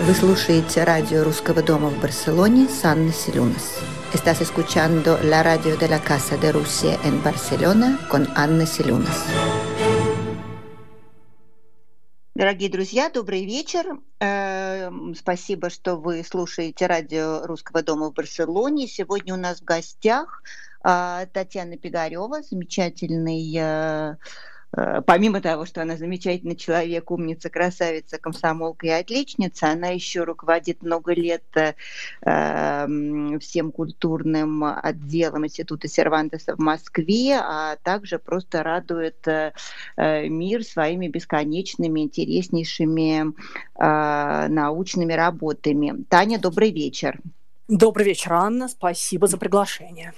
Вы слушаете радио Русского дома в Барселоне с Анной Селюнас. Estás escuchando la radio de la Casa de Rusia en Barcelona con Анна Селюнас. Дорогие друзья, добрый вечер. Эм, спасибо, что вы слушаете радио Русского дома в Барселоне. Сегодня у нас в гостях а, Татьяна Пигарева, замечательный э, Э, помимо того, что она замечательный человек, умница, красавица, комсомолка и отличница, она еще руководит много лет э, эм, всем культурным отделом Института Сервантеса в Москве, а также просто радует э, мир своими бесконечными, интереснейшими научными работами. Таня, добрый вечер. Добрый вечер, Анна. Спасибо за приглашение.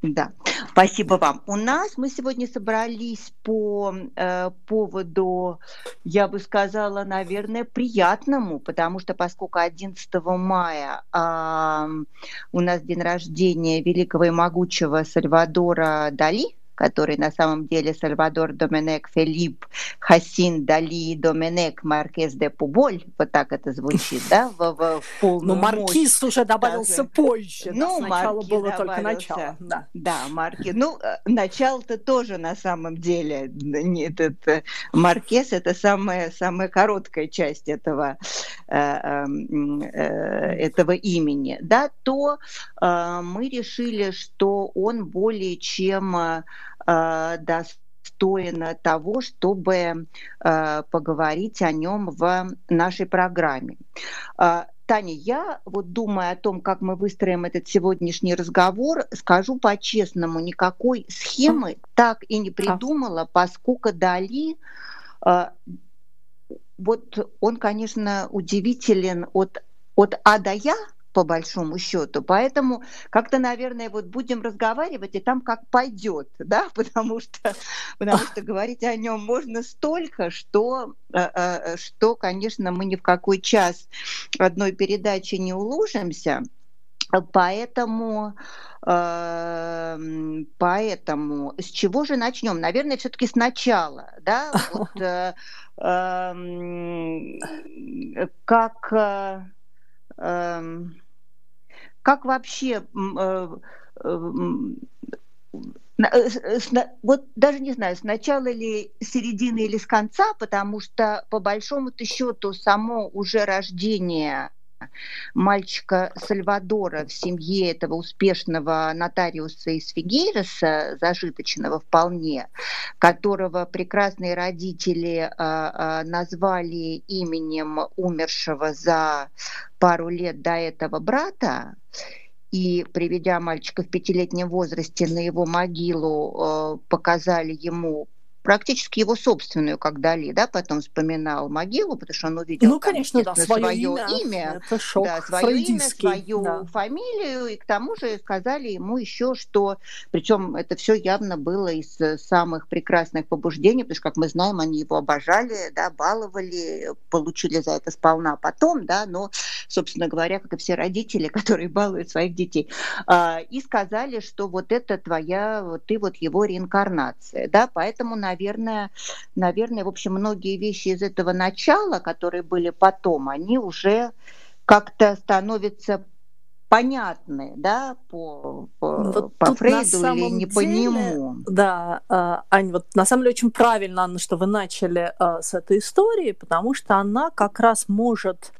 Да, спасибо вам. У нас мы сегодня собрались по э, поводу, я бы сказала, наверное, приятному, потому что поскольку 11 мая э, у нас день рождения великого и могучего Сальвадора Дали, который на самом деле Сальвадор Доменек Филипп Хасин Дали Доменек Маркез де Пуболь, вот так это звучит, да, в, в, в полную Ну, Маркиз уже добавился даже. позже, ну, да, сначала было только начало. Да, да Марки. Ну, э, начало-то тоже на самом деле, этот э, Маркез это самая, самая короткая часть этого, э, эм, этого имени, да, то мы решили, что он более чем Э, достоин того, чтобы э, поговорить о нем в нашей программе. Э, Таня, я вот думая о том, как мы выстроим этот сегодняшний разговор, скажу по-честному, никакой схемы так и не придумала, поскольку Дали, вот он, конечно, удивителен от, от А до Я, по большому счету. Поэтому как-то, наверное, вот будем разговаривать, и там как пойдет, да, потому что, потому что говорить о нем можно столько, что, э, э, что, конечно, мы ни в какой час одной передачи не уложимся. Поэтому, э, поэтому с чего же начнем? Наверное, все-таки сначала, да? Вот, э, э, как э, как вообще вот даже не знаю, сначала или середины или с конца, потому что по большому-то счету само уже рождение мальчика Сальвадора в семье этого успешного нотариуса из Фигейроса, зажиточного вполне, которого прекрасные родители а, а, назвали именем умершего за пару лет до этого брата, и, приведя мальчика в пятилетнем возрасте на его могилу, а, показали ему практически его собственную, как Дали, да, потом вспоминал могилу, потому что он увидел ну, конечно, да, свое, свое имя, имя. Это шок да, свое имя, свою да. фамилию, и к тому же сказали ему еще, что, причем это все явно было из самых прекрасных побуждений, потому что, как мы знаем, они его обожали, да, баловали, получили за это сполна потом, да, но, собственно говоря, как и все родители, которые балуют своих детей, а, и сказали, что вот это твоя, вот ты вот его реинкарнация, да, поэтому, наверное, наверное, наверное, в общем, многие вещи из этого начала, которые были потом, они уже как-то становятся понятны, да, по, по, вот по Фрейду или не деле, по нему. Да, а, Ань, вот на самом деле очень правильно, Анна, что вы начали а, с этой истории, потому что она как раз может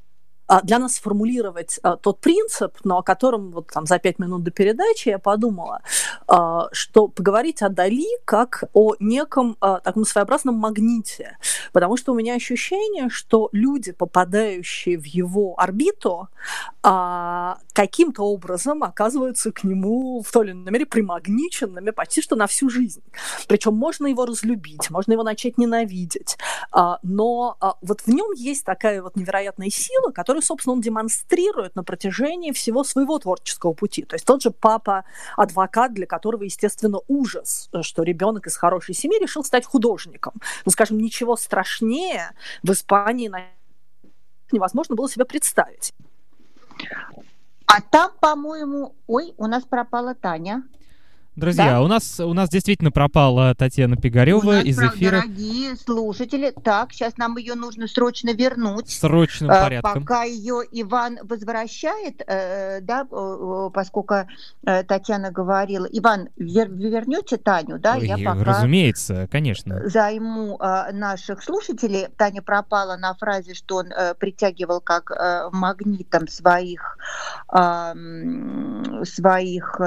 для нас сформулировать а, тот принцип, но о котором вот там за пять минут до передачи я подумала, а, что поговорить о Дали как о неком таком своеобразном магните, потому что у меня ощущение, что люди, попадающие в его орбиту, каким-то образом оказываются к нему в той или иной мере примагниченными почти что на всю жизнь. Причем можно его разлюбить, можно его начать ненавидеть, но вот в нем есть такая вот невероятная сила, которая который, собственно, он демонстрирует на протяжении всего своего творческого пути. То есть тот же папа-адвокат, для которого, естественно, ужас, что ребенок из хорошей семьи решил стать художником. Ну, скажем, ничего страшнее в Испании невозможно было себе представить. А там, по-моему, ой, у нас пропала Таня. Друзья, да? у нас у нас действительно пропала Татьяна Пигарева из эфира. Дорогие слушатели, так, сейчас нам ее нужно срочно вернуть. Срочным э, порядком. Пока ее Иван возвращает, э, да, поскольку э, Татьяна говорила, Иван, вер, вернете Таню, да? Ой, Я пока разумеется, конечно. Займу наших слушателей. Таня пропала на фразе, что он притягивал как магнитом своих своих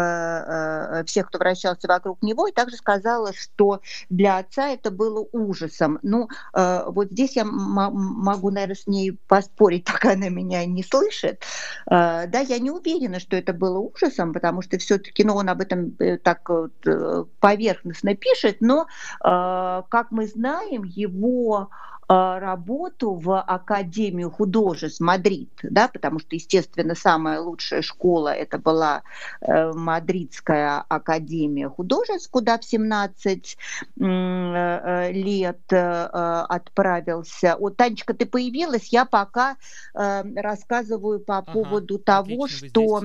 всех, кто вращался вокруг него, и также сказала, что для отца это было ужасом. Ну, э, вот здесь я могу, наверное, с ней поспорить, пока она меня не слышит. Э, да, я не уверена, что это было ужасом, потому что все-таки, ну, он об этом э, так вот, э, поверхностно пишет, но, э, как мы знаем, его работу в Академию художеств Мадрид, да, потому что, естественно, самая лучшая школа это была э, Мадридская Академия художеств, куда в 17 э, лет отправился. Вот, Танечка, ты появилась, я пока рассказываю по ага, поводу того, что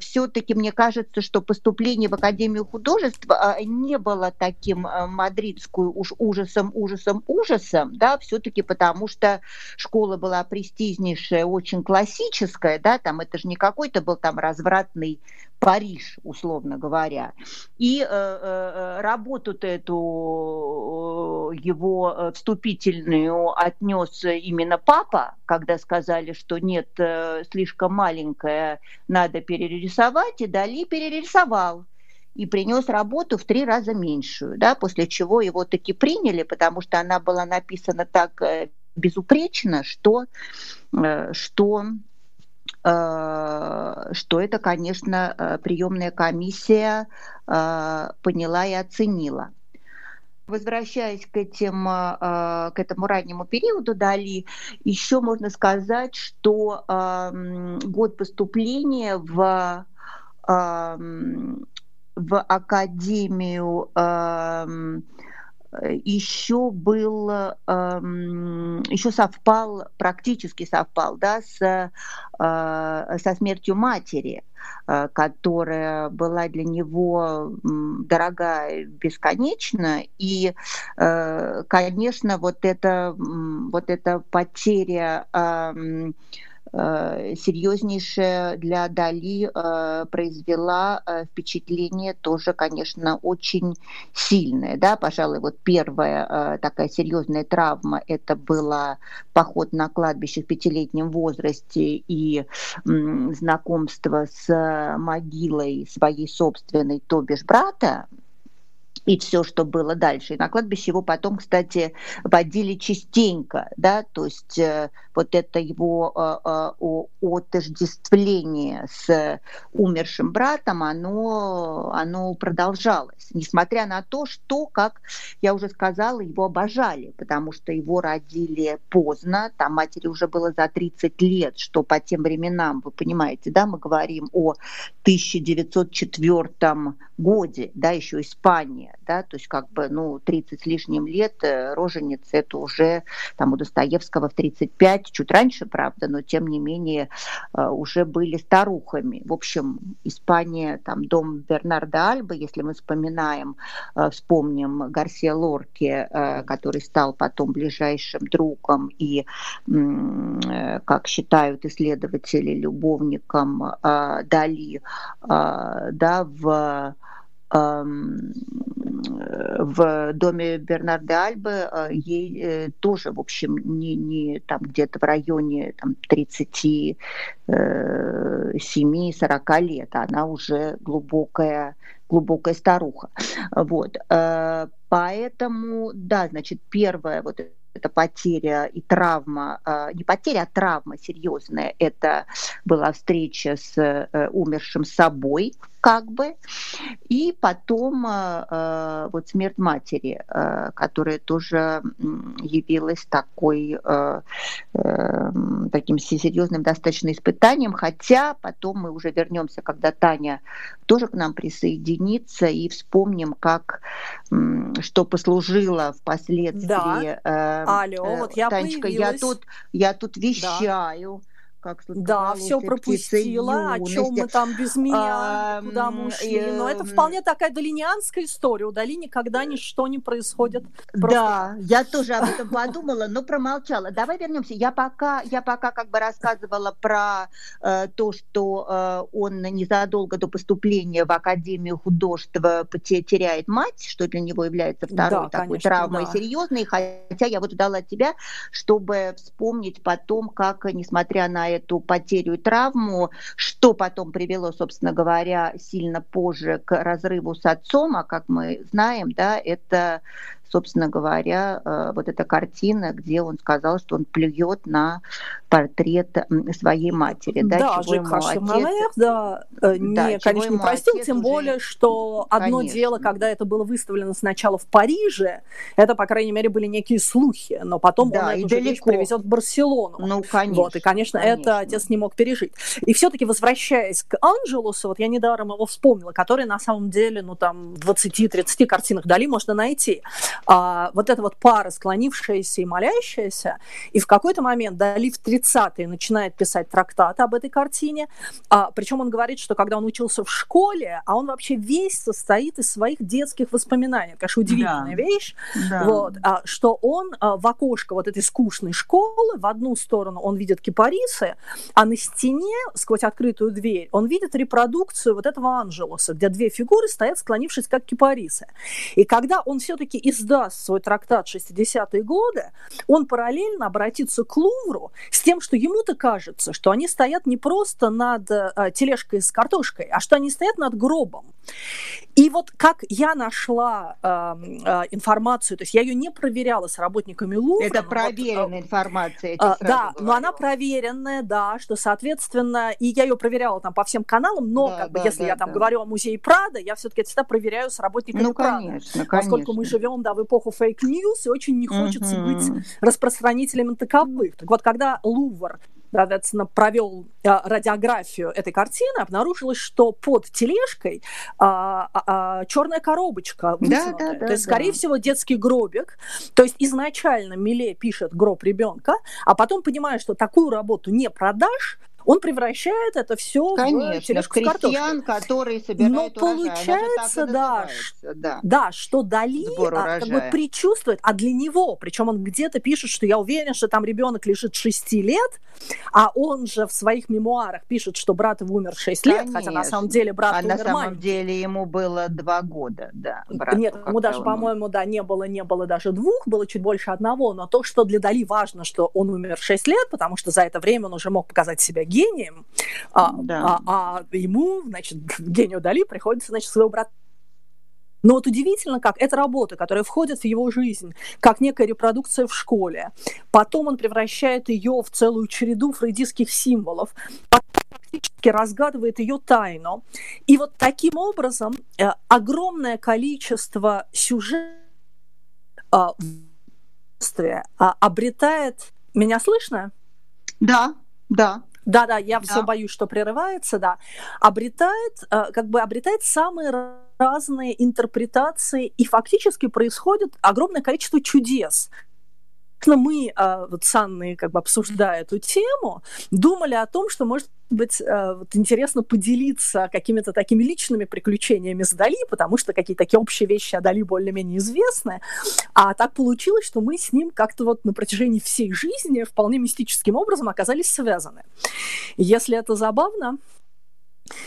все-таки мне кажется, что поступление в Академию художеств не было таким мадридскую уж ужасом, ужасом, ужасом, да, все все-таки потому, что школа была престижнейшая, очень классическая, да, там это же не какой-то был там развратный Париж, условно говоря. И э, э, работу-то эту э, его вступительную отнес именно папа, когда сказали, что нет, э, слишком маленькая, надо перерисовать, и Дали перерисовал и принес работу в три раза меньшую, да, после чего его таки приняли, потому что она была написана так э, безупречно, что, э, что э, что это, конечно, приемная комиссия поняла и оценила. Возвращаясь к, этим, к этому раннему периоду Дали, еще можно сказать, что год поступления в в академию э, еще был, э, еще совпал, практически совпал, да, с, э, со смертью матери, э, которая была для него дорога бесконечно, и, э, конечно, вот эта, вот эта потеря э, серьезнейшая для Дали э, произвела э, впечатление тоже, конечно, очень сильное. Да? Пожалуй, вот первая такая серьезная травма – это была поход на кладбище в пятилетнем возрасте и знакомство с могилой своей собственной, то бишь брата, и все, что было дальше. И на кладбище его потом, кстати, водили частенько, да, то есть вот это его э, э, отождествление с умершим братом, оно, оно продолжалось, несмотря на то, что, как я уже сказала, его обожали, потому что его родили поздно, там матери уже было за 30 лет, что по тем временам, вы понимаете, да, мы говорим о 1904 годе, да, еще Испания, да, то есть как бы, ну, 30 с лишним лет э, роженец это уже там у Достоевского в 35, чуть раньше, правда, но тем не менее э, уже были старухами. В общем, Испания, там дом Бернарда Альбы, если мы вспоминаем, э, вспомним Гарсия Лорки, который стал потом ближайшим другом и, как считают исследователи, любовником Дали, да, в в доме Бернарда Альбы э, ей э, тоже, в общем, не, не там где-то в районе там, 37-40 э, лет, она уже глубокая, глубокая старуха. Вот. Поэтому, да, значит, первое вот это потеря и травма, не потеря, а травма серьезная. Это была встреча с умершим собой, как бы. И потом э, э, вот смерть матери, э, которая тоже явилась такой, таким серьезным достаточно испытанием, хотя потом мы уже вернемся, когда Таня тоже к нам присоединится и вспомним, как что послужило впоследствии. Да. Алло, вот я Танечка, появилась. я тут, я тут вещаю. Да как Да, все пропустила, о чем мы там без меня, а, куда мы ушли. Э, Но это вполне такая долинианская история. У Дали никогда ничто не происходит. Просто... Да, я тоже об этом подумала, но промолчала. Давай вернемся. Я пока, я пока как бы рассказывала про э, то, что э, он незадолго до поступления в Академию художеств теряет мать, что для него является второй да, такой конечно, травмой да. серьезной. Хотя я вот ждала тебя, чтобы вспомнить потом, как, несмотря на эту потерю и травму, что потом привело, собственно говоря, сильно позже к разрыву с отцом, а как мы знаем, да, это собственно говоря, э, вот эта картина, где он сказал, что он плюет на портрет своей матери. Да, да чего ему отец... Малаев, да, э, да, не, конечно, не простил, тем уже... более, что одно конечно. дело, когда это было выставлено сначала в Париже, это, по крайней мере, были некие слухи, но потом да, он эту же вещь привезет в Барселону. Ну, конечно. Вот, и, конечно, конечно, это отец не мог пережить. И все-таки, возвращаясь к Анджелусу, вот я недаром его вспомнила, который на самом деле, ну, там, 20-30 картинах Дали можно найти а, вот эта вот пара, склонившаяся и молящаяся, и в какой-то момент Дали в 30-е начинает писать трактат об этой картине, а, причем он говорит, что когда он учился в школе, а он вообще весь состоит из своих детских воспоминаний, это, конечно, удивительная да. вещь, да. Вот, а, что он а, в окошко вот этой скучной школы, в одну сторону он видит кипарисы, а на стене, сквозь открытую дверь, он видит репродукцию вот этого Анжелоса, где две фигуры стоят, склонившись как кипарисы. И когда он все-таки из издаст свой трактат 60-е годы, он параллельно обратится к Лувру с тем, что ему-то кажется, что они стоят не просто над э, тележкой с картошкой, а что они стоят над гробом. И вот как я нашла э, э, информацию, то есть я ее не проверяла с работниками Лувра. Это проверенная вот, э, информация. Э, да, говорю. но она проверенная, да, что, соответственно, и я ее проверяла там по всем каналам, но да, как бы, если да, я там да. говорю о музее Прадо, я все-таки всегда проверяю с работниками ну, Прадо. Конечно, конечно. Поскольку мы живем, да, в эпоху fake news, и очень не хочется uh-huh. быть распространителем таковых. Так вот, когда Лувр соответственно, провел а, радиографию этой картины, обнаружилось, что под тележкой а, а, а, черная коробочка Да, да, да, то есть, скорее да. всего, детский гробик. То есть изначально Миле пишет гроб ребенка, а потом понимая, что такую работу не продашь, он превращает это все Конечно, в тележку в крестьян, которые собирают Но урожай. получается, да, да. да, что Дали а, как бы предчувствует, а для него, причем он где-то пишет, что я уверен, что там ребенок лежит 6 лет, а он же в своих мемуарах пишет, что брат его умер 6 Конечно. лет, хотя на самом деле брат а умер на самом маленький. деле ему было 2 года, да. Нет, ему даже, по-моему, да, не было, не было даже двух, было чуть больше одного, но то, что для Дали важно, что он умер 6 лет, потому что за это время он уже мог показать себя гением, а, да. а, а ему, значит, гению Дали приходится, значит, своего брата но вот удивительно, как эта работа, которая входит в его жизнь, как некая репродукция в школе, потом он превращает ее в целую череду фрейдистских символов, фактически разгадывает ее тайну. И вот таким образом э, огромное количество сюжетов э, обретает... Меня слышно? Да, да. Да-да, я да. все боюсь, что прерывается, да. Обретает, э, как бы обретает самые разные интерпретации, и фактически происходит огромное количество чудес. Мы э, вот с Анной, как бы обсуждая эту тему, думали о том, что, может быть, э, вот интересно поделиться какими-то такими личными приключениями с Дали, потому что какие-то такие общие вещи о Дали более-менее известны. А так получилось, что мы с ним как-то вот на протяжении всей жизни вполне мистическим образом оказались связаны. Если это забавно,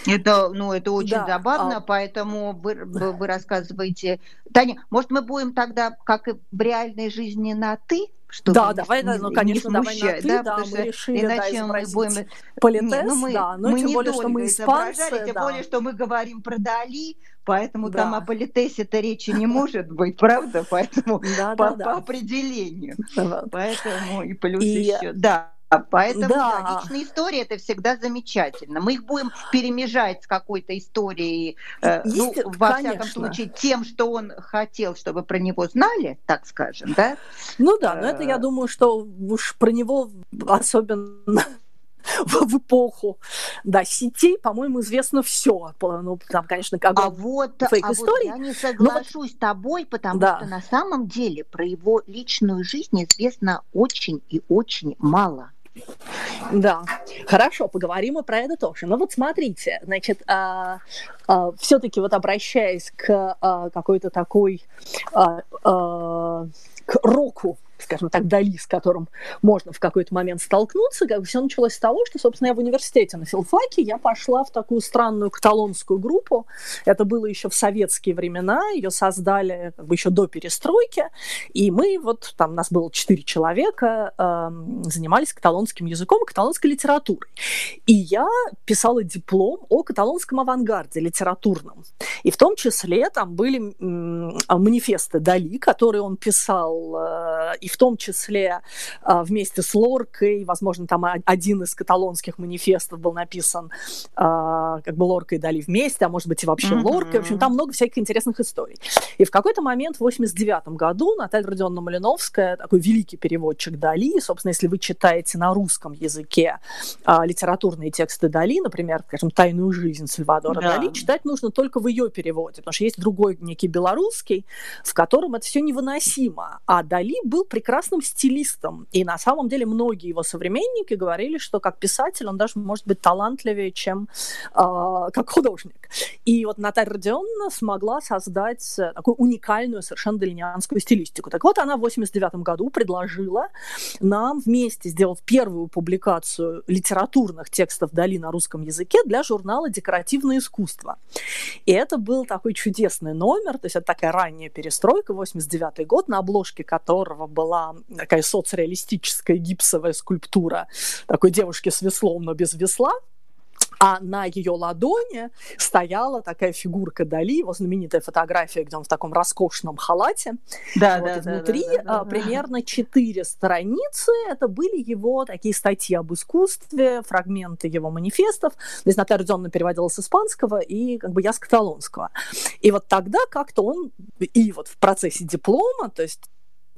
это, ну, это очень да, забавно, а... поэтому вы, вы, вы рассказываете. Таня, может, мы будем тогда, как и в реальной жизни, на ты? Чтобы да, давай, не, ну, конечно, давай на ты, да, да мы решили, иначе да, мы будем... политес, ну, мы, да, но мы тем более, что мы испанцы, тем да. более, что мы говорим про Дали, поэтому да. там о политесе-то речи не может быть, правда? Поэтому да, по, да, да. по определению. Поэтому и плюс и... еще, да. Поэтому да. Да, личные истории это всегда замечательно. Мы их будем перемежать с какой-то историей, э, ну, во конечно. всяком случае, тем, что он хотел, чтобы про него знали, так скажем, да? Ну да, но это я э. думаю, что уж про него особенно в, эпоху да, сетей, по-моему, известно все. Ну, там, конечно, как а вот, фейк а истории. Вот я не соглашусь но... с тобой, потому да. что на самом деле про его личную жизнь известно очень и очень мало. Да, хорошо, поговорим и про это тоже. Но вот смотрите, значит, а, а, все-таки вот обращаясь к а, какой-то такой а, а, к року скажем так, Дали, с которым можно в какой-то момент столкнуться, как бы все началось с того, что, собственно, я в университете на филфаке, я пошла в такую странную каталонскую группу. Это было еще в советские времена, ее создали как бы еще до перестройки, и мы вот, там нас было четыре человека, э, занимались каталонским языком и каталонской литературой. И я писала диплом о каталонском авангарде литературном. И в том числе там были манифесты Дали, которые он писал э, и в том числе а, вместе с Лоркой, возможно, там один из каталонских манифестов был написан а, как бы Лорка и Дали вместе, а может быть и вообще mm-hmm. Лорка. В общем, там много всяких интересных историй. И в какой-то момент в 89 году Наталья Родионовна Малиновская, такой великий переводчик Дали, собственно, если вы читаете на русском языке а, литературные тексты Дали, например, скажем, «Тайную жизнь» Сальвадора да. Дали, читать нужно только в ее переводе, потому что есть другой некий белорусский, в котором это все невыносимо. А Дали был прекрасным стилистом. И на самом деле многие его современники говорили, что как писатель он даже может быть талантливее, чем э, как художник. И вот Наталья Родионовна смогла создать такую уникальную совершенно дальнианскую стилистику. Так вот, она в 89 году предложила нам вместе сделать первую публикацию литературных текстов Дали на русском языке для журнала «Декоративное искусство». И это был такой чудесный номер, то есть это такая ранняя перестройка, 89 год, на обложке которого был была такая соцреалистическая гипсовая скульптура такой девушки с веслом, но без весла, а на ее ладони стояла такая фигурка Дали, его знаменитая фотография, где он в таком роскошном халате. Да, вот, да, и внутри да, да, да, да, примерно четыре страницы. Это были его такие статьи об искусстве, фрагменты его манифестов. Здесь Наталья Родионовна переводила с испанского, и как бы я с каталонского. И вот тогда как-то он, и вот в процессе диплома, то есть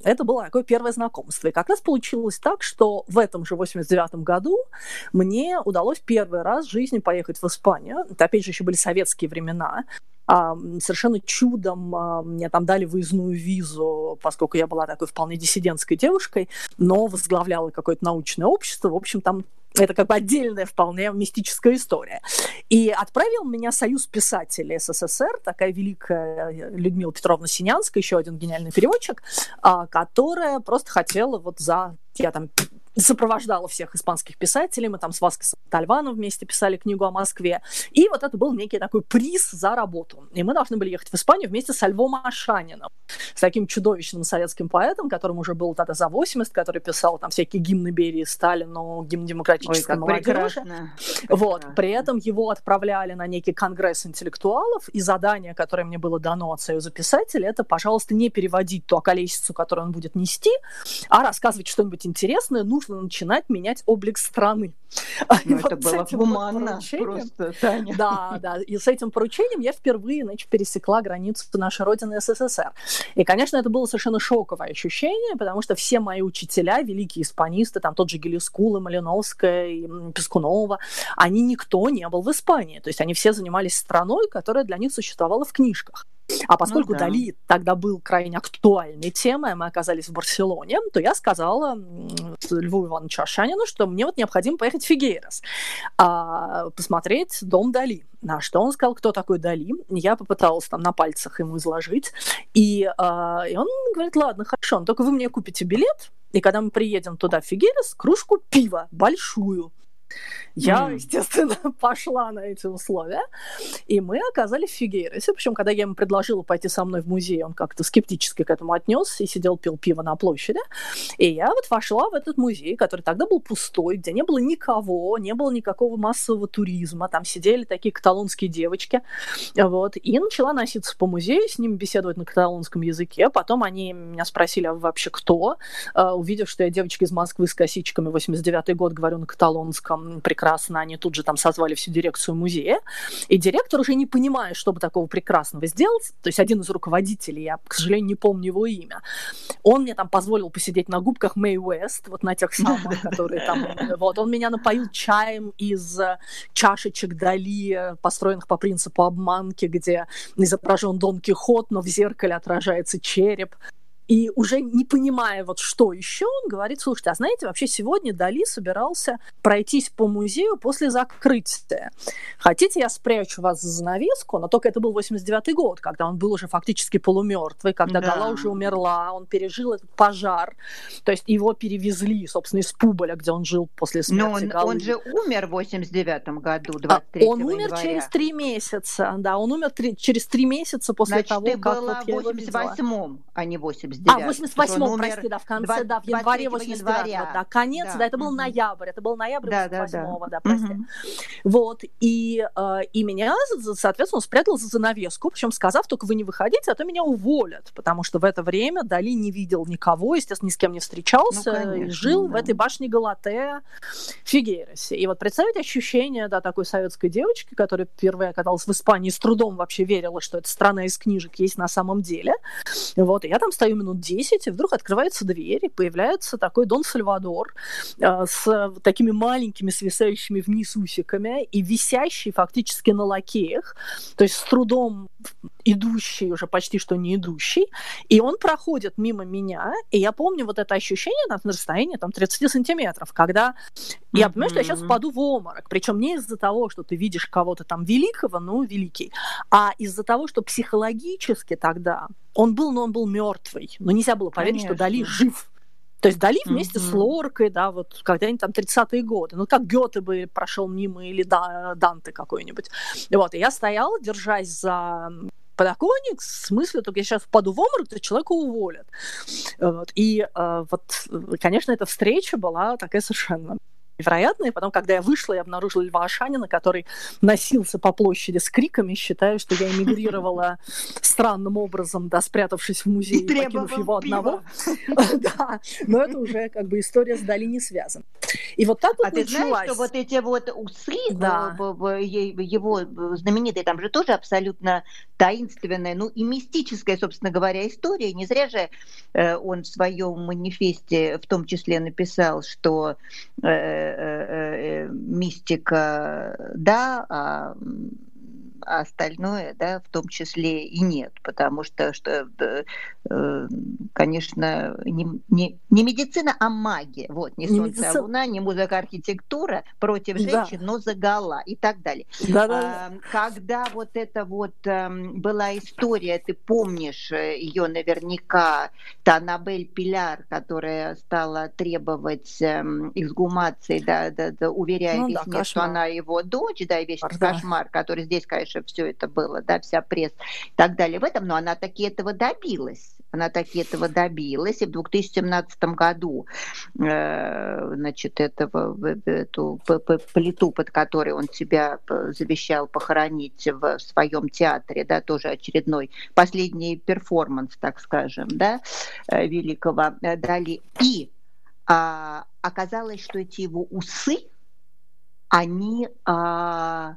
это было такое первое знакомство. И как раз получилось так, что в этом же 89 году мне удалось первый раз в жизни поехать в Испанию. Это, опять же, еще были советские времена. А, совершенно чудом а, мне там дали выездную визу, поскольку я была такой вполне диссидентской девушкой, но возглавляла какое-то научное общество. В общем, там это как бы отдельная вполне мистическая история. И отправил меня Союз писателей СССР, такая великая Людмила Петровна Синянская, еще один гениальный переводчик, а, которая просто хотела вот за... Я там сопровождала всех испанских писателей, мы там с Васкосом Тальваном вместе писали книгу о Москве, и вот это был некий такой приз за работу. И мы должны были ехать в Испанию вместе с Альвом Ашанином, с таким чудовищным советским поэтом, которым уже был тогда за 80, который писал там всякие гимны Берии Сталину, гимн демократической Ой, молодежи. Вот. При этом его отправляли на некий конгресс интеллектуалов, и задание, которое мне было дано от Союза писателей, это, пожалуйста, не переводить ту околесицу, которую он будет нести, а рассказывать что-нибудь интересное, ну, нужно начинать менять облик страны. Ну, это вот было гуманно вот просто, Таня. Да, да. И с этим поручением я впервые значит, пересекла границу нашей родины СССР. И, конечно, это было совершенно шоковое ощущение, потому что все мои учителя, великие испанисты, там тот же Гелискула, Малиновская, и Пескунова, они никто не был в Испании. То есть они все занимались страной, которая для них существовала в книжках. А поскольку ну, да. Дали тогда был крайне актуальной темой, мы оказались в Барселоне, то я сказала Льву Ивановичу Ашанину, что мне вот необходимо поехать в Фигейрос, а, посмотреть дом Дали. На что он сказал, кто такой Дали. Я попыталась там на пальцах ему изложить. И, а, и он говорит, ладно, хорошо, но только вы мне купите билет, и когда мы приедем туда, в Фигерес, кружку пива большую. Я, mm. естественно, пошла на эти условия, и мы оказались в Фигейросе. Причем, когда я ему предложила пойти со мной в музей, он как-то скептически к этому отнесся и сидел, пил пиво на площади. И я вот вошла в этот музей, который тогда был пустой, где не было никого, не было никакого массового туризма. Там сидели такие каталонские девочки. Вот. И начала носиться по музею, с ними беседовать на каталонском языке. Потом они меня спросили, а вы вообще кто? Uh, увидев, что я девочка из Москвы с косичками, 89-й год, говорю на каталонском, прекрасно, они тут же там созвали всю дирекцию музея, и директор уже не понимая, что бы такого прекрасного сделать, то есть один из руководителей, я, к сожалению, не помню его имя, он мне там позволил посидеть на губках Мэй Уэст, вот на тех самых, которые там, вот, он меня напоил чаем из э, чашечек Дали, построенных по принципу обманки, где изображен Дон Кихот, но в зеркале отражается череп, И уже не понимая вот что еще, он говорит, слушайте, а знаете, вообще сегодня Дали собирался пройтись по музею после закрытия. Хотите, я спрячу вас за занавеску? Но только это был 89 год, когда он был уже фактически полумертвый, когда да. Гала уже умерла, он пережил этот пожар. То есть его перевезли, собственно, из Пуболя, где он жил после смерти Но он, Галы. он же умер в 89 году, 23 а, Он умер января. через три месяца, да, он умер три, через три месяца после Значит, того, ты как была вот я в 88-м, а не 89 а, в 88-м, прости, да, в конце, да, в январе 89 да, конец, да, да это был угу. ноябрь, это был ноябрь да, 88-го, да, да. да, прости. Угу. Вот, и, э, и меня, соответственно, он спрятал за занавеску, причем сказав, только вы не выходите, а то меня уволят, потому что в это время Дали не видел никого, естественно, ни с кем не встречался, ну, конечно, и жил да. в этой башне Галатея Фигейросе. И вот представить ощущение, да, такой советской девочки, которая впервые оказалась в Испании, с трудом вообще верила, что эта страна из книжек есть на самом деле. Вот, и я там стою минут 10, и вдруг открывается дверь, и появляется такой Дон Сальвадор э, с такими маленькими свисающими вниз усиками и висящий фактически на лакеях, то есть с трудом идущий, уже почти что не идущий, и он проходит мимо меня, и я помню вот это ощущение на расстоянии там 30 сантиметров, когда я понимаю, что я сейчас впаду в обморок, причем не из-за того, что ты видишь кого-то там великого, ну, великий, а из-за того, что психологически тогда он был, но он был мертвый, но нельзя было поверить, Конечно. что Дали жив. То есть Дали вместе mm-hmm. с Лоркой, да, вот когда-нибудь там 30-е годы, ну как Гёте бы прошел мимо или да, Данте какой-нибудь. Вот, и я стояла, держась за подоконник, в смысле, только я сейчас впаду в обморок, то человека уволят. Вот. И э, вот, конечно, эта встреча была такая совершенно невероятно. И потом, когда я вышла, я обнаружила Льва Ашанина, который носился по площади с криками, считая, что я эмигрировала странным образом, да, спрятавшись в музее, покинув его одного. Да, но это уже как бы история с Дали не связана. И вот так вот А ты знаешь, что вот эти вот усы, его знаменитые, там же тоже абсолютно таинственная, ну и мистическая, собственно говоря, история. Не зря же э, он в своем манифесте в том числе написал, что э, Э, э, мистика, да, а а остальное, да, в том числе и нет, потому что, что э, конечно, не, не, не медицина, а магия, вот, не, не солнце, медицина. а луна, не музыка, архитектура против женщин, да. но загала и так далее. Да, да. А, когда вот это вот а, была история, ты помнишь э, ее наверняка, та Аннабель Пиляр, которая стала требовать а, эксгумации, да, да, да, уверяя ну, весь да, мир, что она его дочь, да, и весь да. кошмар, который здесь, конечно, раньше все это было, да, вся пресс и так далее в этом, но она таки этого добилась. Она таки этого добилась, и в 2017 году, э, значит, этого, эту плиту, под которой он себя завещал похоронить в своем театре, да, тоже очередной, последний перформанс, так скажем, да, э, великого э, Дали. И а, оказалось, что эти его усы, они а,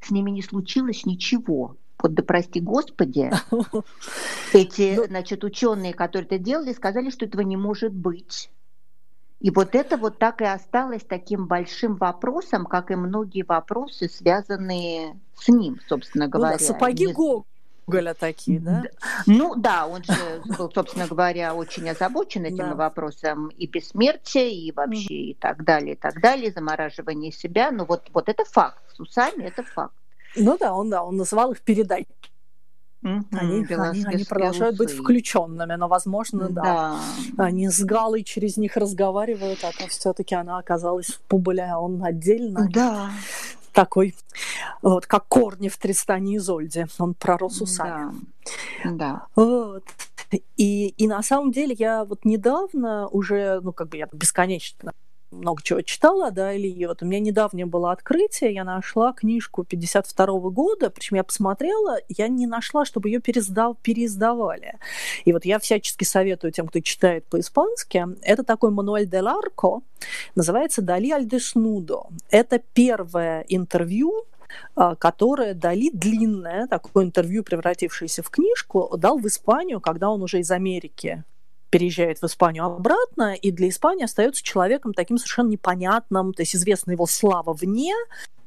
с ними не случилось ничего. Вот да прости Господи, эти, ну значит, ученые, которые это делали, сказали, что этого не может быть. И вот это вот так и осталось таким большим вопросом, как и многие вопросы, связанные с ним, собственно говоря. Ну да, сапоги не... Гоголя такие, да? Ну да, он же был, собственно говоря, очень озабочен этим да. вопросом и бессмертия, и вообще, и так далее, и так далее, замораживание себя. Ну вот, вот это факт, с усами это факт. Ну да, он, да, он называл их передать. Mm-hmm. Они, они, они продолжают быть включенными, но, возможно, да, да. Они с Галой через них разговаривают, а то все-таки она оказалась в Публе, а он отдельно. Да такой, вот, как корни в Тристане и Изольде. Он пророс усами. Да. да. Вот. И, и на самом деле я вот недавно уже, ну, как бы я бесконечно много чего читала, да, или вот у меня недавнее было открытие, я нашла книжку 52 -го года, причем я посмотрела, я не нашла, чтобы ее переиздав, переиздавали. И вот я всячески советую тем, кто читает по-испански, это такой мануэль де ларко, называется «Дали аль деснудо». Это первое интервью а, которое Дали длинное, такое интервью, превратившееся в книжку, дал в Испанию, когда он уже из Америки переезжает в Испанию обратно, и для Испании остается человеком таким совершенно непонятным, то есть известна его слава вне,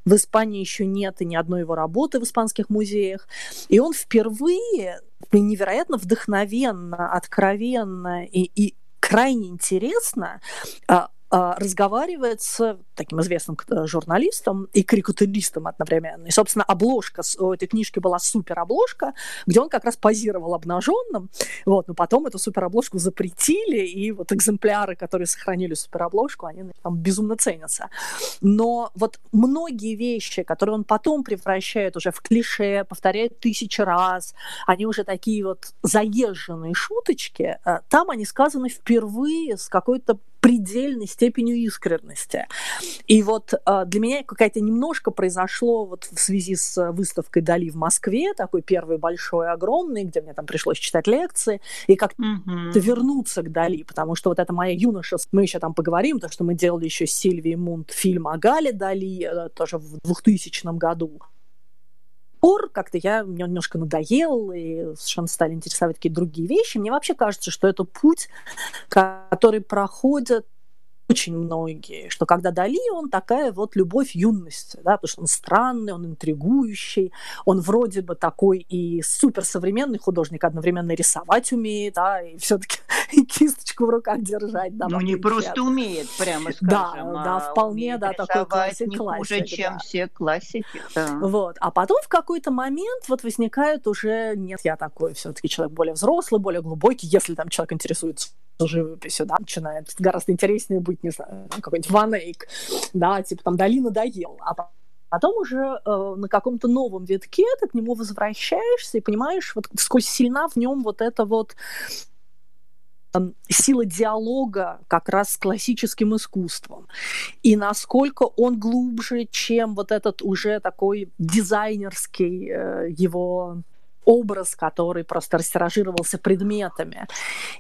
в Испании еще нет и ни одной его работы в испанских музеях. И он впервые невероятно вдохновенно, откровенно и, и крайне интересно а, разговаривает с таким известным журналистом и карикатуристом одновременно. И, собственно, обложка у этой книжки была супер обложка, где он как раз позировал обнаженным. Вот, но потом эту супер обложку запретили, и вот экземпляры, которые сохранили супер обложку, они там безумно ценятся. Но вот многие вещи, которые он потом превращает уже в клише, повторяет тысячи раз, они уже такие вот заезженные шуточки, э, там они сказаны впервые с какой-то предельной степенью искренности. И вот э, для меня какая-то немножко произошло вот в связи с выставкой Дали в Москве, такой первый большой, огромный, где мне там пришлось читать лекции, и как-то mm-hmm. вернуться к Дали, потому что вот это моя юношество, мы еще там поговорим, то, что мы делали еще с Сильвией Мунт фильм о Гале Дали, э, тоже в 2000 году пор как-то я мне немножко надоел, и совершенно стали интересовать какие-то другие вещи. Мне вообще кажется, что это путь, который проходят очень многие, что когда Дали, он такая вот любовь юности, да, потому что он странный, он интригующий, он вроде бы такой и суперсовременный художник, одновременно рисовать умеет, да, и все-таки кисточку в руках держать. Да, ну, не просто умеет, прямо скажем. Да, а да, вполне, да, такой классик, не классик, хуже, чем все классики. Да. Вот, а потом в какой-то момент вот возникает уже, нет, я такой все-таки человек более взрослый, более глубокий, если там человек интересуется живописью, да, начинает гораздо интереснее быть, не знаю, какой-нибудь Ван Эйк, да, типа там Дали надоел, а Потом уже э, на каком-то новом витке ты к нему возвращаешься и понимаешь, вот сколь сильна в нем вот эта вот э, сила диалога как раз с классическим искусством. И насколько он глубже, чем вот этот уже такой дизайнерский э, его образ, который просто растиражировался предметами.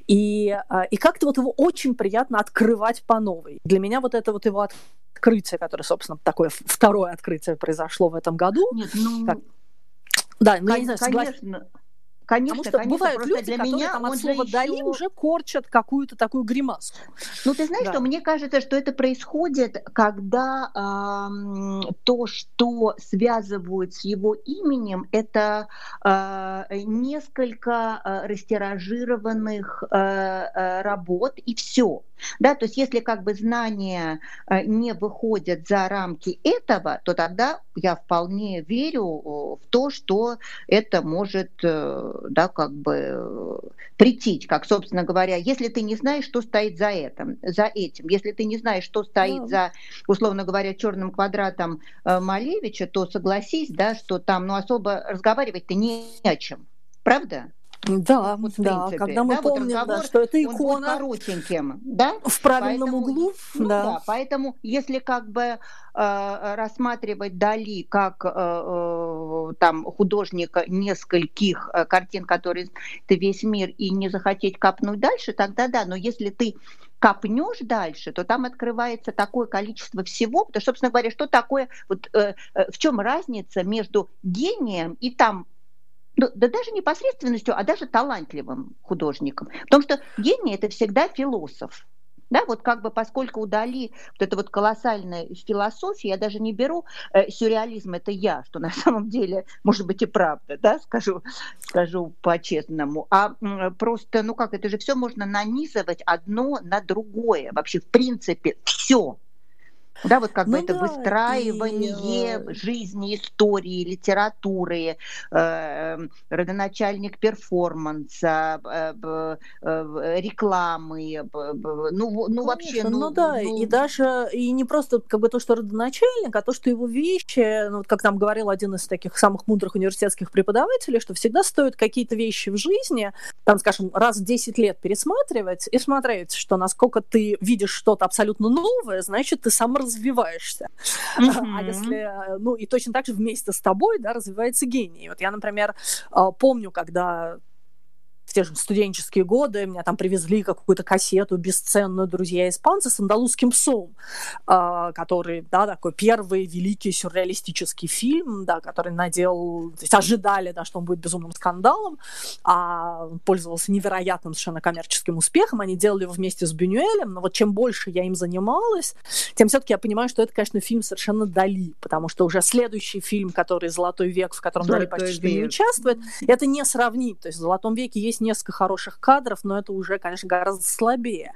И, а, и как-то вот его очень приятно открывать по новой. Для меня вот это вот его открытие, которое, собственно, такое второе открытие произошло в этом году. Нет, ну... Как... Да, ну, я не знаю, согласна. Конечно, Потому что конечно, бывают люди, для которые меня там от слова же «дали» еще... уже корчат какую-то такую гримаску. Ну, ты знаешь, Да. что мне кажется, что это происходит, когда ам, то, что связывают с его именем, это а, несколько а, растиражированных а, работ и все. Да, то есть если как бы знания а, не выходят за рамки этого, то тогда я вполне верю о, в то, что это может, э, да, как бы э, претить, как, собственно говоря, если ты не знаешь, что стоит за этим, за этим, если ты не знаешь, что стоит Да. за, условно говоря, черным квадратом э, Малевича, то согласись, да, что там, ну, особо разговаривать-то не о чем, правда? Да, Вот да, принципе, когда мы да, вот помним, да, разговор, что это Он икона коротеньким, да? в правильном Поэтому, углу, ну да. да, поэтому если как бы э, рассматривать Дали как э, э, там художника нескольких э, картин, которые ты весь мир, и не захотеть копнуть дальше, тогда да. Но если ты копнешь дальше, то там открывается такое количество всего, потому что, собственно говоря, что такое, вот э, э, в чем разница между гением и там ну, да даже непосредственностью, а даже талантливым художником. Потому что гений это всегда философ. Да, вот как бы поскольку у Дали вот эта вот колоссальная философия, я даже не беру э, сюрреализм, это я, что на самом деле, может быть, и правда, да, скажу, скажу по-честному, а м, просто, ну как, это же все можно нанизывать одно на другое, вообще, в принципе, все. Да, вот как бы Ну это да, выстраивание и, э, жизни, истории, литературы, э, родоначальник перформанса, э, б- э, рекламы, б- ну, ну вообще, ну, ну да, ну, и даже и не просто как бы то, что родоначальник, а то, что его вещи, ну, вот как нам говорил один из таких самых мудрых университетских преподавателей, что всегда стоит какие-то вещи в жизни, там, скажем, раз в 10 лет пересматривать и смотреть, что насколько ты видишь что-то абсолютно новое, значит, ты сам развиваешься. А мгм. если, э, ну, и точно так же вместе с тобой, да, развивается гений. Вот я, например, э, помню, когда в те же студенческие годы меня там привезли какую-то кассету бесценную «Друзья испанцы» с андалузским псом, э, который, да, такой первый великий сюрреалистический фильм, да, который надел, то есть ожидали, да, что он будет безумным скандалом, а пользовался невероятным совершенно коммерческим успехом. Они делали его вместе с Бюнюэлем, но вот чем больше я им занималась, тем все-таки я понимаю, что это, конечно, фильм совершенно Дали, потому что уже следующий фильм, который «Золотой век», в котором Дали почти не участвует, это не сравнить. То есть в «Золотом веке» есть несколько хороших кадров, но это уже, конечно, гораздо слабее.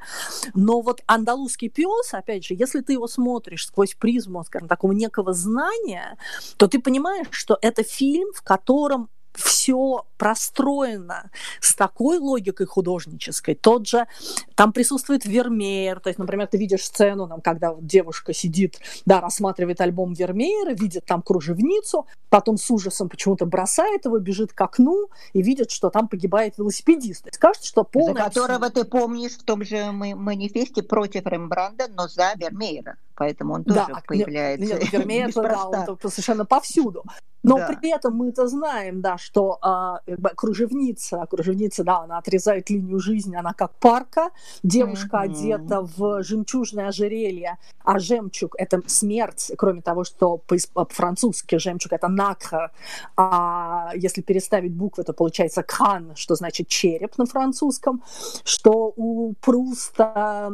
Но вот «Андалузский пес», опять же, если ты его смотришь сквозь призму, скажем, такого некого знания, то ты понимаешь, что это фильм, в котором все простроено с такой логикой художнической. Тот же, там присутствует Вермеер, то есть, например, ты видишь сцену, там, когда девушка сидит, да, рассматривает альбом Вермеера, видит там кружевницу, потом с ужасом почему-то бросает его, бежит к окну и видит, что там погибает велосипедист. Кажется, что полное... За которого ты помнишь в том же манифесте против Рембранда, но за Вермеера. Поэтому он тоже да, появляется. Нет, Вермеер, да, он совершенно повсюду. Но да. при этом мы-то знаем, да, что а, кружевница, кружевница, да, она отрезает линию жизни, она как парка, девушка mm-hmm. одета в жемчужное ожерелье, а жемчуг — это смерть, кроме того, что по-французски жемчуг — это накха, а если переставить буквы, то получается кран, что значит череп на французском, что у Пруста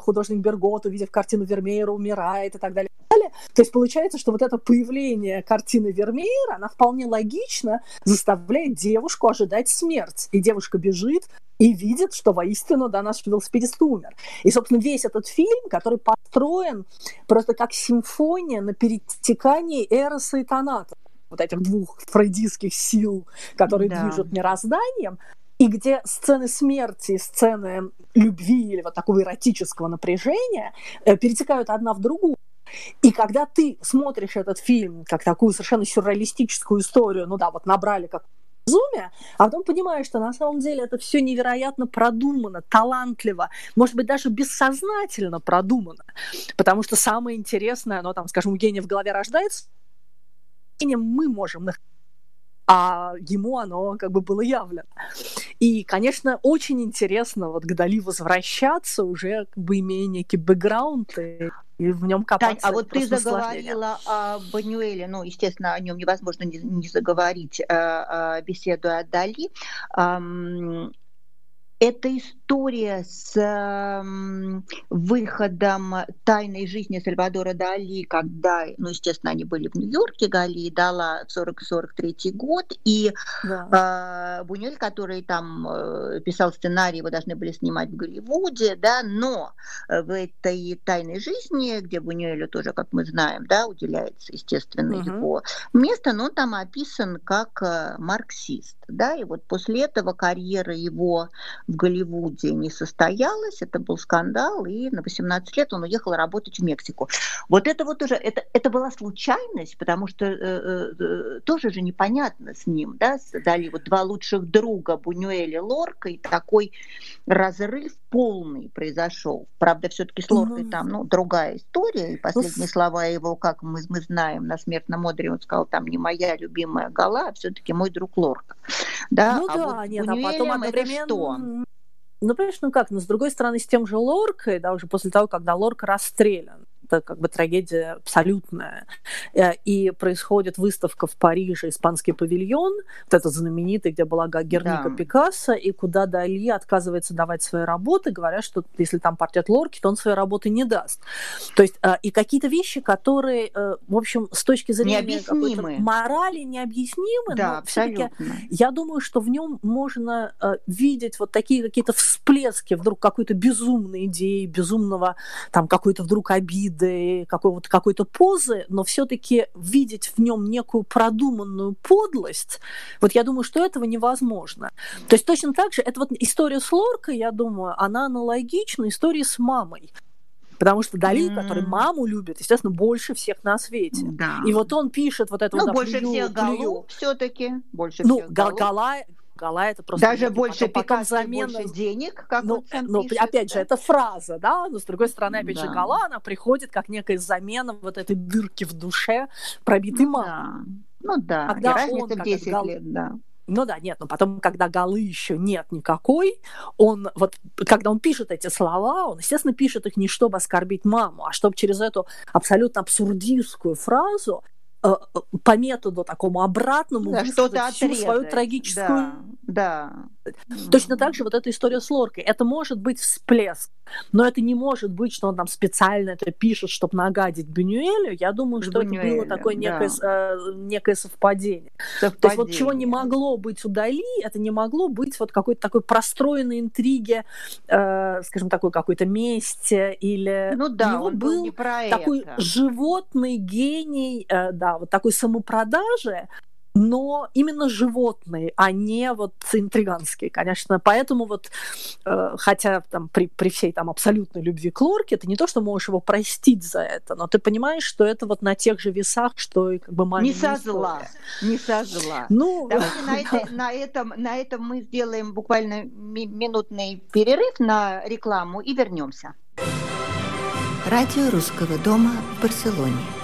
художник Бергот, увидев картину Вермеера, умирает и так далее. То есть получается, что вот это появление картины Вермеера, она вполне логично заставляет девушку ожидать смерть. И девушка бежит и видит, что воистину, да, наш велосипедист умер. И, собственно, весь этот фильм, который построен просто как симфония на перетекании Эроса и Таната, вот этих двух фрейдистских сил, которые да. движут мирозданием, и где сцены смерти, сцены любви или вот такого эротического напряжения э, перетекают одна в другую. И когда ты смотришь этот фильм как такую совершенно сюрреалистическую историю, ну да, вот набрали как безумие, а потом понимаешь, что на самом деле это все невероятно продумано, талантливо, может быть, даже бессознательно продумано. Потому что самое интересное, оно там, скажем, у гения в голове рождается, мы можем а ему оно как бы было явлено. И, конечно, очень интересно вот к Дали возвращаться, уже как бы имея некий бэкграунд и, и в нем копаться. Тань, а вот ты заговорила о Банюэле, ну, естественно, о нем невозможно не, не заговорить, э, э, беседуя о Дали. Это история с э, выходом тайной жизни Сальвадора Дали, когда, ну, естественно, они были в Нью-Йорке, Гали и Дала в 40-43 год, и да. э, Бунюэль, который там э, писал сценарий, его должны были снимать в Голливуде, да, но в этой тайной жизни, где Бунюэлю тоже, как мы знаем, да, уделяется, естественно, угу. его место, но он там описан как э, марксист, да, и вот после этого карьера его в Голливуде не состоялась, это был скандал, и на 18 лет он уехал работать в Мексику. Вот это вот уже, это, это была случайность, потому что э, э, э тоже же непонятно с ним, да, дали вот два лучших друга Бунюэля Лорка, и такой разрыв полный произошел. Правда, все-таки с Лоркой mm-hmm. там, ну, другая история, и последние mm-hmm. слова его, как мы, мы знаем, на смертном одре он сказал, там, не моя любимая Гала, а все-таки мой друг Лорка. Да, ну а да, вот нет, а потом одновременно... что? Ну, понимаешь, ну как, но с другой стороны, с тем же Лоркой, да, уже после того, когда Лорка расстрелян, это как бы трагедия абсолютная. Э, и происходит выставка в Париже, испанский павильон, вот этот знаменитый, где была Герника да. Пикассо, и куда Дали отказывается давать свои работы, говоря, что если там портрет Лорки, то он свои работы не даст. То есть, э, и какие-то вещи, которые, э, в общем, с точки зрения морали необъяснимы, да, но все-таки я думаю, что в нем можно видеть вот такие какие-то всплески вдруг какой-то безумной идеи, безумного там какой-то вдруг обиды, виды какой-то какой позы, но все-таки видеть в нем некую продуманную подлость, вот я думаю, что этого невозможно. То есть точно так же, это вот история с Лоркой, я думаю, она аналогична истории с мамой. Потому что Дали, mm. который маму любит, естественно, больше всех на свете. Да. И вот он пишет вот это ну, вот... больше плюю, всех Галу все-таки. Больше ну, всех Галу. Гала, Гала это просто... Даже больше Пикассо, замена... больше денег, как ну, он ну, пишет, опять да? же, это фраза, да, но с другой стороны, опять да. же, Гала, она приходит как некая замена вот этой дырки в душе, пробитой ну, мамой. Да. Ну да, Когда и разница он, в 10 Гал... лет, да. Ну да, нет, но потом, когда голы еще нет никакой, он вот, когда он пишет эти слова, он, естественно, пишет их не чтобы оскорбить маму, а чтобы через эту абсолютно абсурдистскую фразу по методу такому обратному да, всю отрезать. свою трагическую... Да, да. Точно так же вот эта история с Лоркой. Это может быть всплеск, но это не может быть, что он там специально это пишет, чтобы нагадить Бенюэлю. Я думаю, что Бенюэлю, это было такое некое, да. э, некое совпадение. совпадение. То есть вот чего не могло быть у Дали, это не могло быть вот какой-то такой простроенной интриге, э, скажем, такой какой-то мести или... Ну да, он был, был такой это. животный гений, э, да, вот такой самопродажи, но именно животные, а не вот интриганские, конечно. Поэтому вот, э, хотя там при, при всей там абсолютной любви к Лорке, ты не то, что можешь его простить за это, но ты понимаешь, что это вот на тех же весах, что и как бы маме Не со зла, не со зла. Ну, Давайте на, это, на, этом, на этом мы сделаем буквально минутный перерыв на рекламу и вернемся. Радио Русского дома в Барселоне.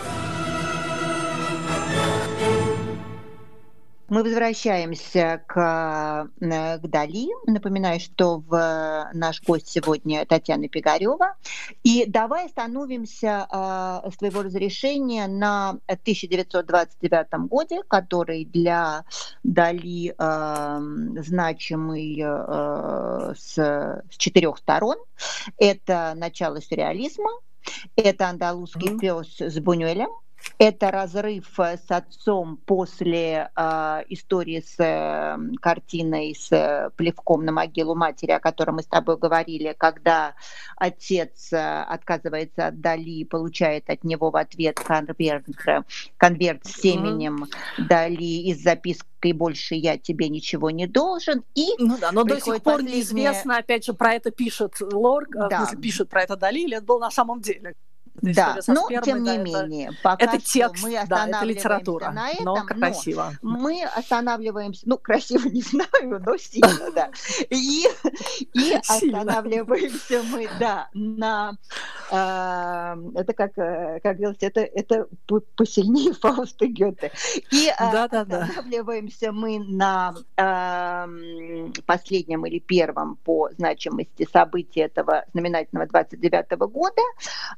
Мы возвращаемся к, э, к Дали. Напоминаю, что в, э, наш гость сегодня Татьяна Пигарева. И давай остановимся э, с твоего разрешения на 1929 годе, который для Дали э, значимый э, с, с четырех сторон. Это начало сюрреализма, это андалузский mm-hmm. пес с Бунюэлем, это разрыв э, с отцом после э, истории с э, картиной с э, плевком на могилу матери, о которой мы с тобой говорили, когда отец э, отказывается от Дали, получает от него в ответ конверт, конверт с семенем mm-hmm. Дали и с запиской «Больше я тебе ничего не должен». И ну да, но до сих пор последнее... неизвестно, опять же, про это пишет Лорк, э, да. пишет про это Дали, или это было на самом деле да, но спермой, тем не да, менее, это, пока это текст, мы да, это литература, на этом, но красиво. Но мы останавливаемся, ну, красиво не знаю, но сильно, да. И, и останавливаемся мы, да, на... Э, это как, э, как говорить, это, это посильнее Фауста Гёте. И э, да, да, останавливаемся да. мы на э, последнем или первом по значимости события этого знаменательного 29 -го года.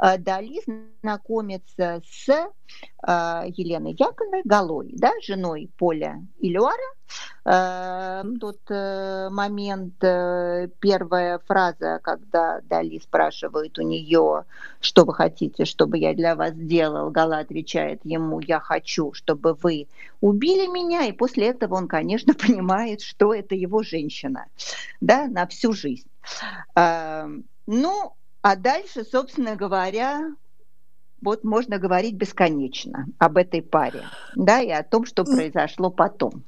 Э, Дали знакомится с э, Еленой Яковлевной Галой, да, женой Поля Илюара. Э, тот э, момент, э, первая фраза, когда Дали спрашивает у нее, что вы хотите, чтобы я для вас сделал, Гала отвечает ему, я хочу, чтобы вы убили меня, и после этого он, конечно, понимает, что это его женщина, да, на всю жизнь. Э, ну, а дальше, собственно говоря, вот можно говорить бесконечно об этой паре, да, и о том, что произошло потом.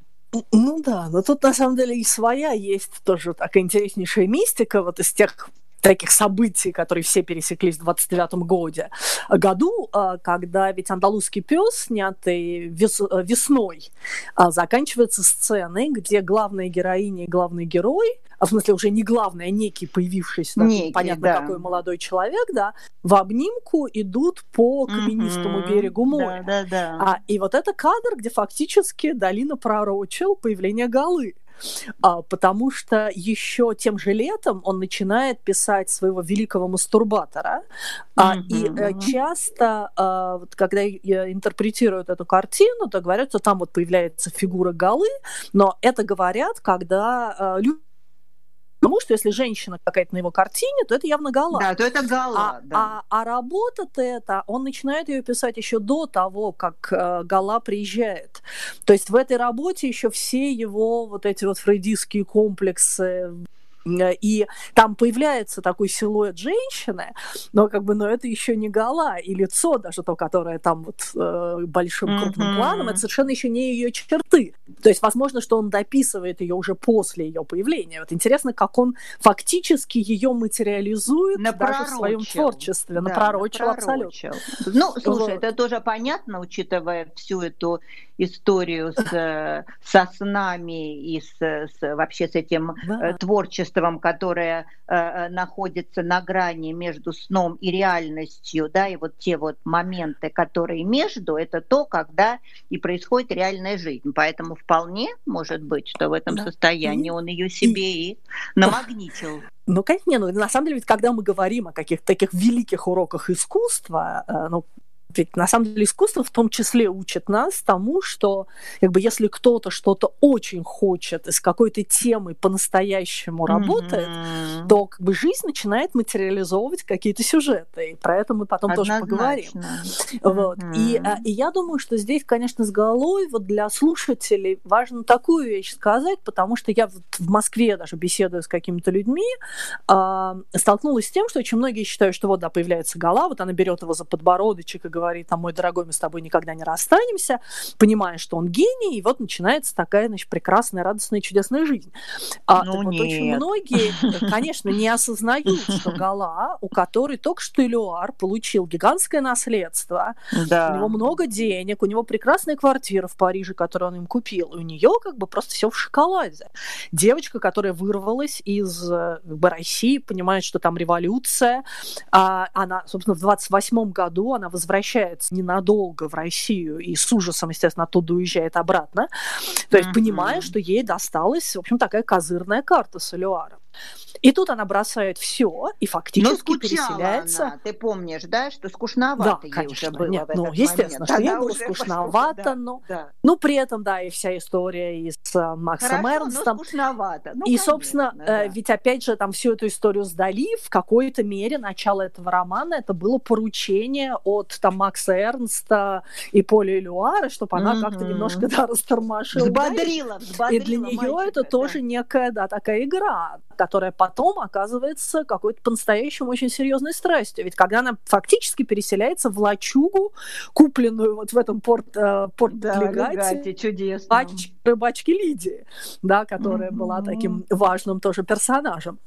Ну да, но тут на самом деле и своя есть тоже такая интереснейшая мистика вот из тех таких событий, которые все пересеклись в 29 годе, году, а, когда ведь андалузский пес, снятый вес, весной, а, заканчивается сценой, где главная героиня и главный герой а в смысле уже не главный, а некий появившийся, некий, понятно, да. какой молодой человек, да, в обнимку идут по каменистому mm-hmm. берегу моря. Да, да, да. А, и вот это кадр, где фактически Долина пророчил появление Галы. А, потому что еще тем же летом он начинает писать своего великого мастурбатора. Mm-hmm. И а, часто, а, вот, когда интерпретируют эту картину, то говорят, что там вот появляется фигура Галы, но это говорят, когда люди Потому что если женщина какая-то на его картине, то это явно Гала. Да, то это Гала, а, да. А, а работа-то это, он начинает ее писать еще до того, как э, Гала приезжает. То есть в этой работе еще все его вот эти вот фрейдистские комплексы Э, и там появляется такой силуэт женщины, но как бы, но это еще не гола, и лицо даже то, которое там вот э, большим крупным mm-hmm. планом, это совершенно еще не ее черты. То есть, возможно, что он дописывает ее уже после ее появления. Вот интересно, как он фактически ее материализует даже в своем творчестве, да, напророчил, напророчил абсолютно. Ну, слушай, вот. это тоже понятно, учитывая всю эту историю с, э, со снами и с, с, вообще с этим э, да. творчеством, которое э, находится на грани между сном и реальностью, да, и вот те вот моменты, которые между, это то, когда и происходит реальная жизнь. Поэтому вполне может быть, что в этом да. состоянии и, он ее себе и, и намагнитил. Ну, конечно, не, ну, на самом деле, ведь когда мы говорим о каких-то таких великих уроках искусства, ну, ведь на самом деле искусство в том числе учит нас тому, что как бы если кто-то что-то очень хочет из какой-то темы по-настоящему работает, mm-hmm. то как бы жизнь начинает материализовывать какие-то сюжеты. И про это мы потом Однозначно. тоже поговорим. Mm-hmm. Вот. И, а, и я думаю, что здесь, конечно, с головой вот для слушателей важно такую вещь сказать, потому что я вот в Москве даже беседую с какими-то людьми, э, столкнулась с тем, что очень многие считают, что вот да, появляется гала, вот она берет его за подбородочек и говорит, говорит, там, мой дорогой, мы с тобой никогда не расстанемся, понимая, что он гений, и вот начинается такая, значит, прекрасная, радостная, чудесная жизнь. А, ну, так вот, очень многие, конечно, не осознают, что Гала, у которой только что Элюар получил гигантское наследство, да. у него много денег, у него прекрасная квартира в Париже, которую он им купил, у нее как бы просто все в шоколаде. Девочка, которая вырвалась из как бы, России, понимает, что там революция, а, она, собственно, в 28 году она возвращается возвращается ненадолго в Россию и с ужасом, естественно, оттуда уезжает обратно. То есть, mm-hmm. понимая, что ей досталась, в общем, такая козырная карта с Элюаром. И тут она бросает все и фактически Но переселяется. Она, ты помнишь, да, что скучновато да, конечно. уже было Нет, в ну, естественно, момент. что ей было скучновато, да, но, да. ну, при этом, да, и вся история и с uh, Максом Хорошо, Эрнстом. Но скучновато. Ну, и, конечно, собственно, э, да. ведь опять же там всю эту историю сдали, в какой-то мере начало этого романа это было поручение от там Макса Эрнста и Поля Элюара, чтобы она mm-hmm. как-то немножко да, растормошила. Взбодрила, взбодрила И для нее это да. тоже некая, да, такая игра, которая потом оказывается какой-то по-настоящему очень серьезной страстью. Ведь когда она фактически переселяется в лачугу, купленную вот в этом порт, э, порт да, Легате, чудесно. Рыбач, рыбачки Лидии, да, которая mm-hmm. была таким важным тоже персонажем.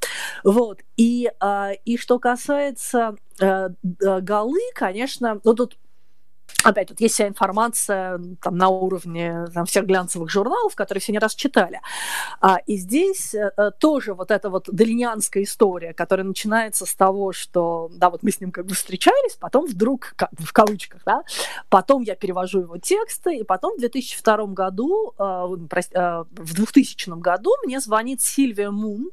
Вот. И, э, и что касается э, Галы, конечно, ну тут Опять тут есть вся информация там, на уровне там, всех глянцевых журналов, которые все не раз читали. А, и здесь а, тоже вот эта вот дальнянская история, которая начинается с того, что, да, вот мы с ним как бы встречались, потом вдруг, как в кавычках, да, потом я перевожу его тексты, и потом в 2002 году, а, а, в 2000 году мне звонит Сильвия Мун,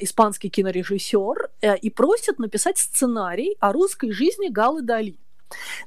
испанский кинорежиссер, и просит написать сценарий о русской жизни Галы Дали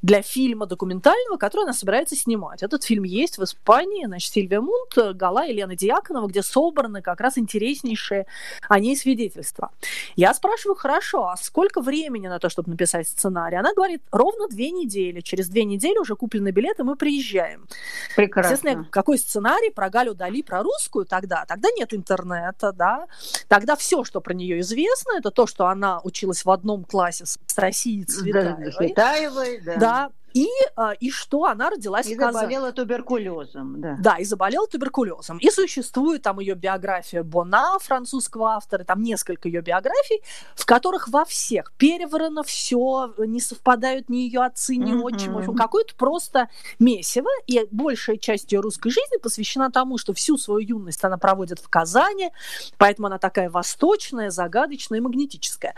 для фильма документального, который она собирается снимать. Этот фильм есть в Испании, значит, Сильвия Мунт, Гала и Лена Диаконова, где собраны как раз интереснейшие о ней свидетельства. Я спрашиваю, хорошо, а сколько времени на то, чтобы написать сценарий? Она говорит, ровно две недели. Через две недели уже куплены билеты, мы приезжаем. Прекрасно. Естественно, какой сценарий про Галю Дали, про русскую тогда? Тогда нет интернета, да? Тогда все, что про нее известно, это то, что она училась в одном классе с Россией Цветаевой. Цветаевой да. да. И, а, и что она родилась и в Казани. заболела туберкулезом, да. Да, и заболела туберкулезом. И существует там ее биография Бона, французского автора, там несколько ее биографий, в которых во всех переврано все, не совпадают ни ее отцы, ни mm-hmm. отчим. В общем, какое-то просто месиво. И большая часть ее русской жизни посвящена тому, что всю свою юность она проводит в Казани, поэтому она такая восточная, загадочная и магнетическая.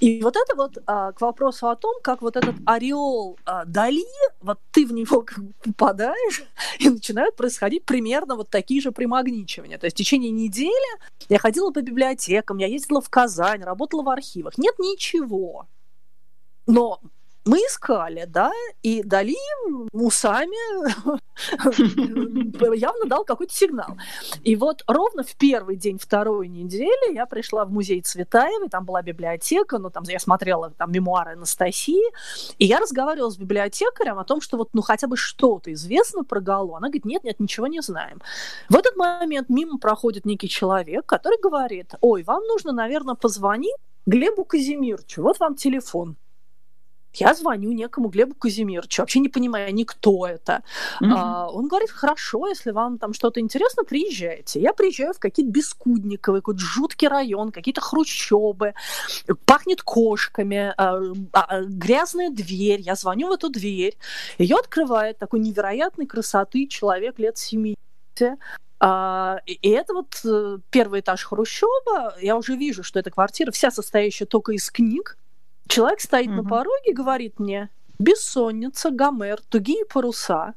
И вот это вот а, к вопросу о том, как вот этот ореол а, Дали, вот ты в него как бы попадаешь, и начинают происходить примерно вот такие же примагничивания. То есть в течение недели я ходила по библиотекам, я ездила в Казань, работала в архивах. Нет ничего. Но мы искали, да, и Дали усами явно дал какой-то сигнал. И вот ровно в первый день второй недели я пришла в музей Цветаевой, там была библиотека, ну там я смотрела там мемуары Анастасии, и я разговаривала с библиотекарем о том, что вот ну хотя бы что-то известно про Галу. Она говорит, нет, нет, ничего не знаем. В этот момент мимо проходит некий человек, который говорит, ой, вам нужно, наверное, позвонить Глебу Казимирчу, вот вам телефон. Я звоню некому Глебу Казимировичу, вообще не понимая, никто это. Mm-hmm. А, он говорит, хорошо, если вам там что-то интересно, приезжайте. Я приезжаю в какие-то Бескудниковые, какой-то жуткий район, какие-то хрущобы, пахнет кошками, а, а, грязная дверь. Я звоню в эту дверь, ее открывает такой невероятной красоты человек лет 70, а, и это вот э, первый этаж хрущоба. Я уже вижу, что эта квартира вся состоящая только из книг. Человек стоит угу. на пороге и говорит мне, бессонница, гомер, тугие паруса,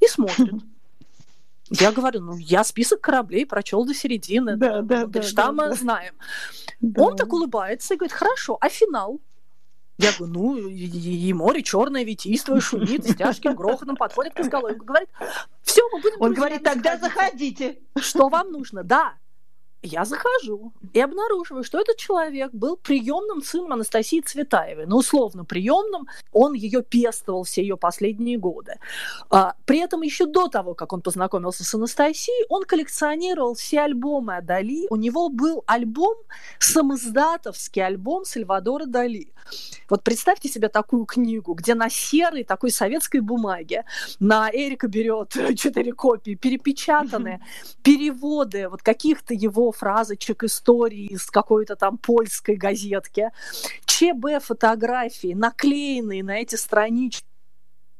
и смотрит. Я говорю, ну, я список кораблей прочел до середины. Да, да, да. Что мы знаем. Он так улыбается и говорит, хорошо, а финал? Я говорю, ну, и, и море черное, ветистое, шумит, с тяжким грохотом подходит к изголовью. Говорит, все, мы будем... Он говорит, тогда заходите. Что вам нужно? Да, я захожу и обнаруживаю, что этот человек был приемным сыном Анастасии Цветаевой. Ну, условно приемным, он ее пестовал все ее последние годы. А, при этом еще до того, как он познакомился с Анастасией, он коллекционировал все альбомы о Дали. У него был альбом, самоздатовский альбом Сальвадора Дали. Вот представьте себе такую книгу, где на серой такой советской бумаге на Эрика берет четыре копии, перепечатанные переводы вот каких-то его фразочек истории из какой-то там польской газетки, ЧБ фотографии, наклеенные на эти странички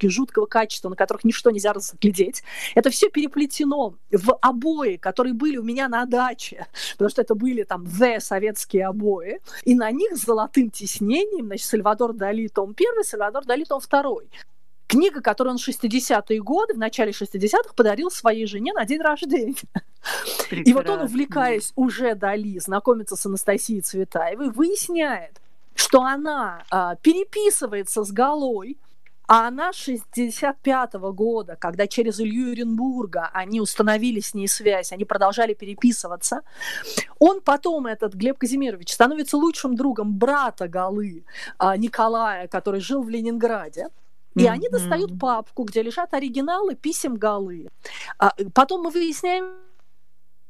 жуткого качества, на которых ничто нельзя разглядеть. Это все переплетено в обои, которые были у меня на даче, потому что это были там the советские обои, и на них с золотым тиснением, значит, Сальвадор Дали том 1, Сальвадор Дали том 2. Книга, которую он в 60-е годы, в начале 60-х подарил своей жене на день рождения. Прекрасно. И вот он, увлекаясь уже Дали, знакомится с Анастасией Цветаевой, выясняет, что она а, переписывается с Галой, а она 65 -го года, когда через Илью Оренбурга они установили с ней связь, они продолжали переписываться, он потом, этот Глеб Казимирович, становится лучшим другом брата Галы а, Николая, который жил в Ленинграде. И mm-hmm. они достают папку, где лежат оригиналы писем Галы. А, потом мы выясняем,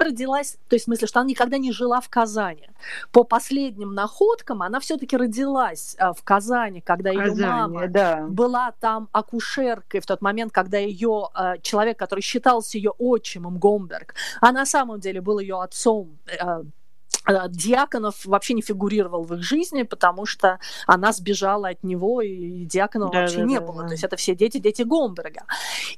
родилась, то есть в смысле, что она никогда не жила в Казани. По последним находкам она все-таки родилась а, в Казани, когда ее мама да. была там акушеркой в тот момент, когда ее а, человек, который считался ее отчимом Гомберг, а на самом деле был ее отцом, Э, Диаконов вообще не фигурировал в их жизни, потому что она сбежала от него, и Диаконова да, вообще да, не да, было. Да. То есть это все дети, дети Гомберга.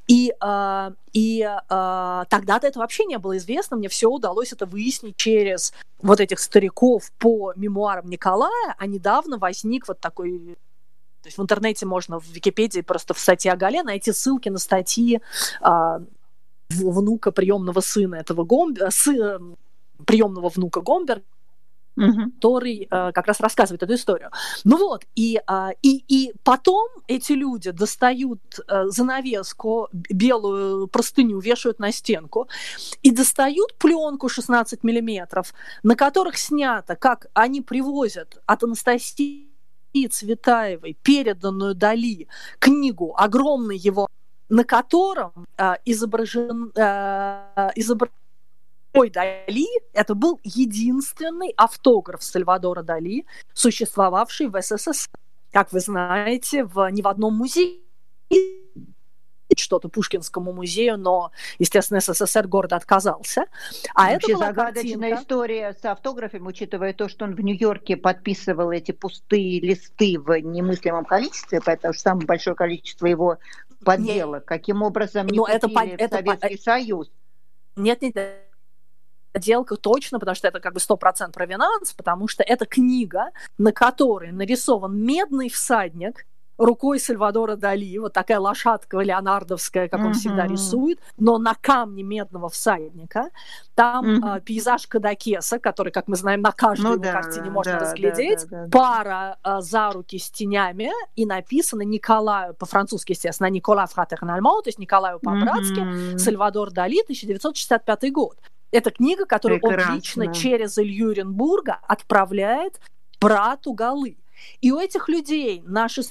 И, э, и э, тогда-то это вообще не было известно. Мне все удалось это выяснить через вот этих стариков по мемуарам Николая, а недавно возник вот такой то есть в интернете можно в Википедии просто в статье о Гале найти ссылки на статьи э, внука приемного сына этого Гомберга, приемного внука Гомберга, Uh-huh. который э, как раз рассказывает эту историю. Ну вот, и, э, и, и потом эти люди достают э, занавеску, белую простыню, вешают на стенку и достают пленку 16 миллиметров, на которых снято, как они привозят от Анастасии Цветаевой переданную Дали книгу, огромный его на котором э, изображен, э, изображен Ой, Дали – это был единственный автограф Сальвадора Дали, существовавший в СССР. Как вы знаете, в, ни в одном музее что-то Пушкинскому музею, но, естественно, СССР гордо отказался. А Вообще это была загадочная картинка... история с автографами, учитывая то, что он в Нью-Йорке подписывал эти пустые листы в немыслимом количестве, потому что самое большое количество его подделок. Каким образом не но это, это, Советский это, Союз? Нет, нет, подделка точно, потому что это как бы 100% провинанс, потому что это книга, на которой нарисован медный всадник, рукой Сальвадора Дали, вот такая лошадка леонардовская, как он uh-huh. всегда рисует, но на камне медного всадника. Там uh-huh. э, пейзаж Кадакеса, который, как мы знаем, на каждой ну, его да, картине можно да, разглядеть. Да, да, да, Пара э, за руки с тенями, и написано Николаю, по-французски, естественно, Никола Фратернальмо, то есть Николаю по-братски, uh-huh. Сальвадор Дали, 1965 год. Это книга, которую Прекрасно. он лично через Илью Оренбурга отправляет брату Галы. И у этих людей наши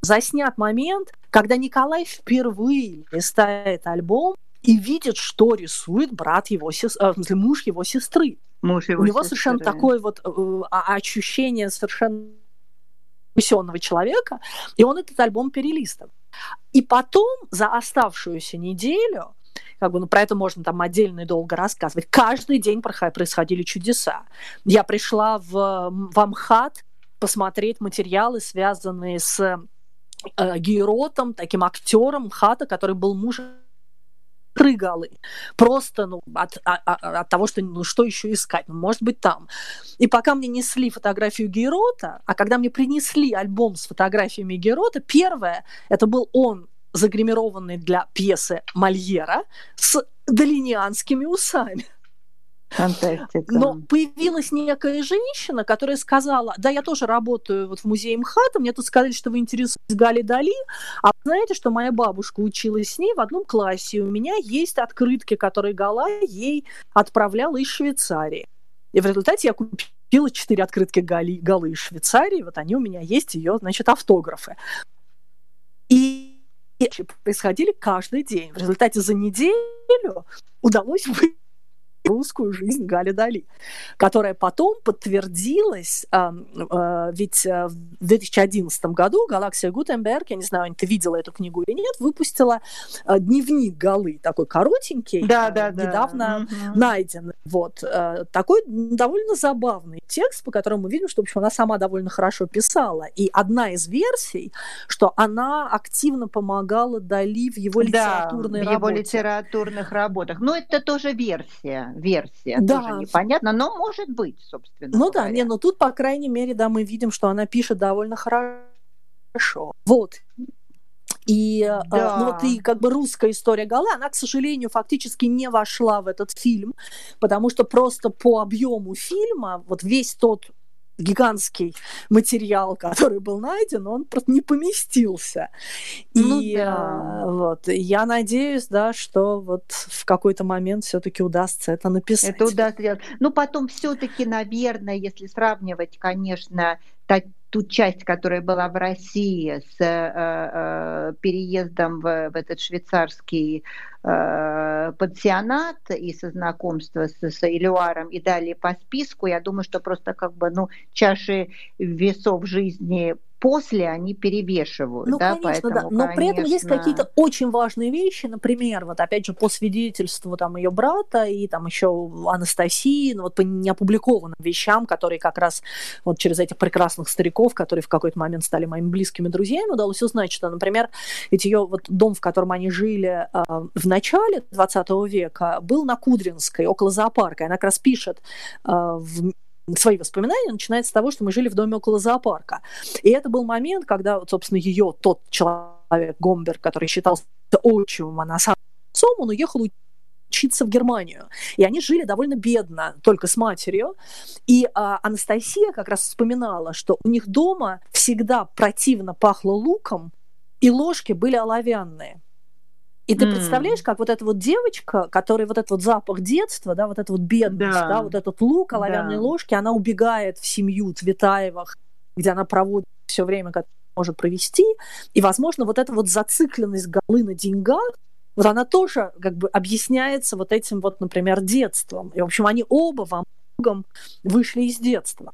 заснят момент, когда Николай впервые листает альбом и видит, что рисует брат его сестры, э, муж его сестры. Муж его у него сестры. совершенно такое вот э, ощущение совершенно потрясенного человека, и он этот альбом перелистывал. И потом за оставшуюся неделю как бы, ну, про это можно там отдельно и долго рассказывать. Каждый день происходили чудеса. Я пришла в, в Амхат посмотреть материалы, связанные с э, Гейротом, таким актером Хата, который был мужем прыгалы. Просто ну, от, от, от того, что ну, что еще искать, ну, может быть там. И пока мне несли фотографию Герота, а когда мне принесли альбом с фотографиями Герота, первое, это был он, загримированный для пьесы Мольера, с долинианскими усами. Фантастика. Но появилась некая женщина, которая сказала, да, я тоже работаю вот в музее МХАТа, мне тут сказали, что вы интересуетесь Гали Дали, а знаете, что моя бабушка училась с ней в одном классе, и у меня есть открытки, которые Гала ей отправляла из Швейцарии. И в результате я купила четыре открытки Гали, Галы из Швейцарии, вот они у меня есть, ее, значит, автографы. И происходили каждый день. В результате за неделю удалось вы русскую жизнь Гали Дали, которая потом подтвердилась, э, э, ведь в 2011 году Галаксия Гутенберг, я не знаю, ты видела эту книгу или нет, выпустила э, дневник Галы, такой коротенький, да, да, недавно да. найден. Вот. Такой довольно забавный текст, по которому мы видим, что, в общем, она сама довольно хорошо писала. И одна из версий, что она активно помогала Дали в его литературной да, в работе. его литературных работах. Но это тоже версия версия. Да. Тоже непонятно, но может быть, собственно. Ну говоря. да, не, но тут, по крайней мере, да, мы видим, что она пишет довольно хорошо. Вот. И, да. ну вот и как бы русская история Галы, она, к сожалению, фактически не вошла в этот фильм, потому что просто по объему фильма вот весь тот гигантский материал, который был найден, он просто не поместился. Ну, и да. вот я надеюсь, да, что вот в какой-то момент все-таки удастся это написать. Это удастся. Ну, потом все-таки, наверное, если сравнивать, конечно, ту часть, которая была в России с э, э, переездом в, в этот швейцарский э, пансионат и со знакомства с, с Илюаром и далее по списку, я думаю, что просто как бы ну чаши весов жизни после они перевешивают. Ну, да, конечно, поэтому, да. Но конечно... при этом есть какие-то очень важные вещи, например, вот опять же по свидетельству там ее брата и там еще Анастасии, ну вот по неопубликованным вещам, которые как раз вот через этих прекрасных стариков, которые в какой-то момент стали моими близкими друзьями, удалось узнать, что, например, ведь ее вот дом, в котором они жили э, в начале 20 века, был на Кудринской, около зоопарка. И она как раз пишет э, в свои воспоминания начинает с того, что мы жили в доме около зоопарка. И это был момент, когда, собственно, ее тот человек, Гомберг, который считался отчимом, а на самом деле он уехал учиться в Германию. И они жили довольно бедно, только с матерью. И а, Анастасия как раз вспоминала, что у них дома всегда противно пахло луком, и ложки были оловянные. И ты mm. представляешь, как вот эта вот девочка, которая вот этот вот запах детства, да, вот эта вот бедность, да, да вот этот лук, оловянные да. ложки, она убегает в семью Цветаевых, где она проводит все время, как может провести. И, возможно, вот эта вот зацикленность Галы на деньгах, вот она тоже как бы объясняется вот этим вот, например, детством. И, в общем, они оба во многом вышли из детства.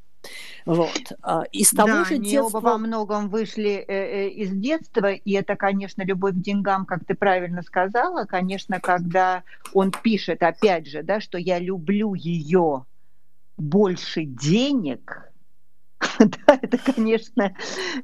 Вот. А, из того да, же они детства... оба во многом вышли э, э, из детства, и это, конечно, любовь к деньгам, как ты правильно сказала, конечно, когда он пишет, опять же, да, что я люблю ее больше денег, да, это, конечно,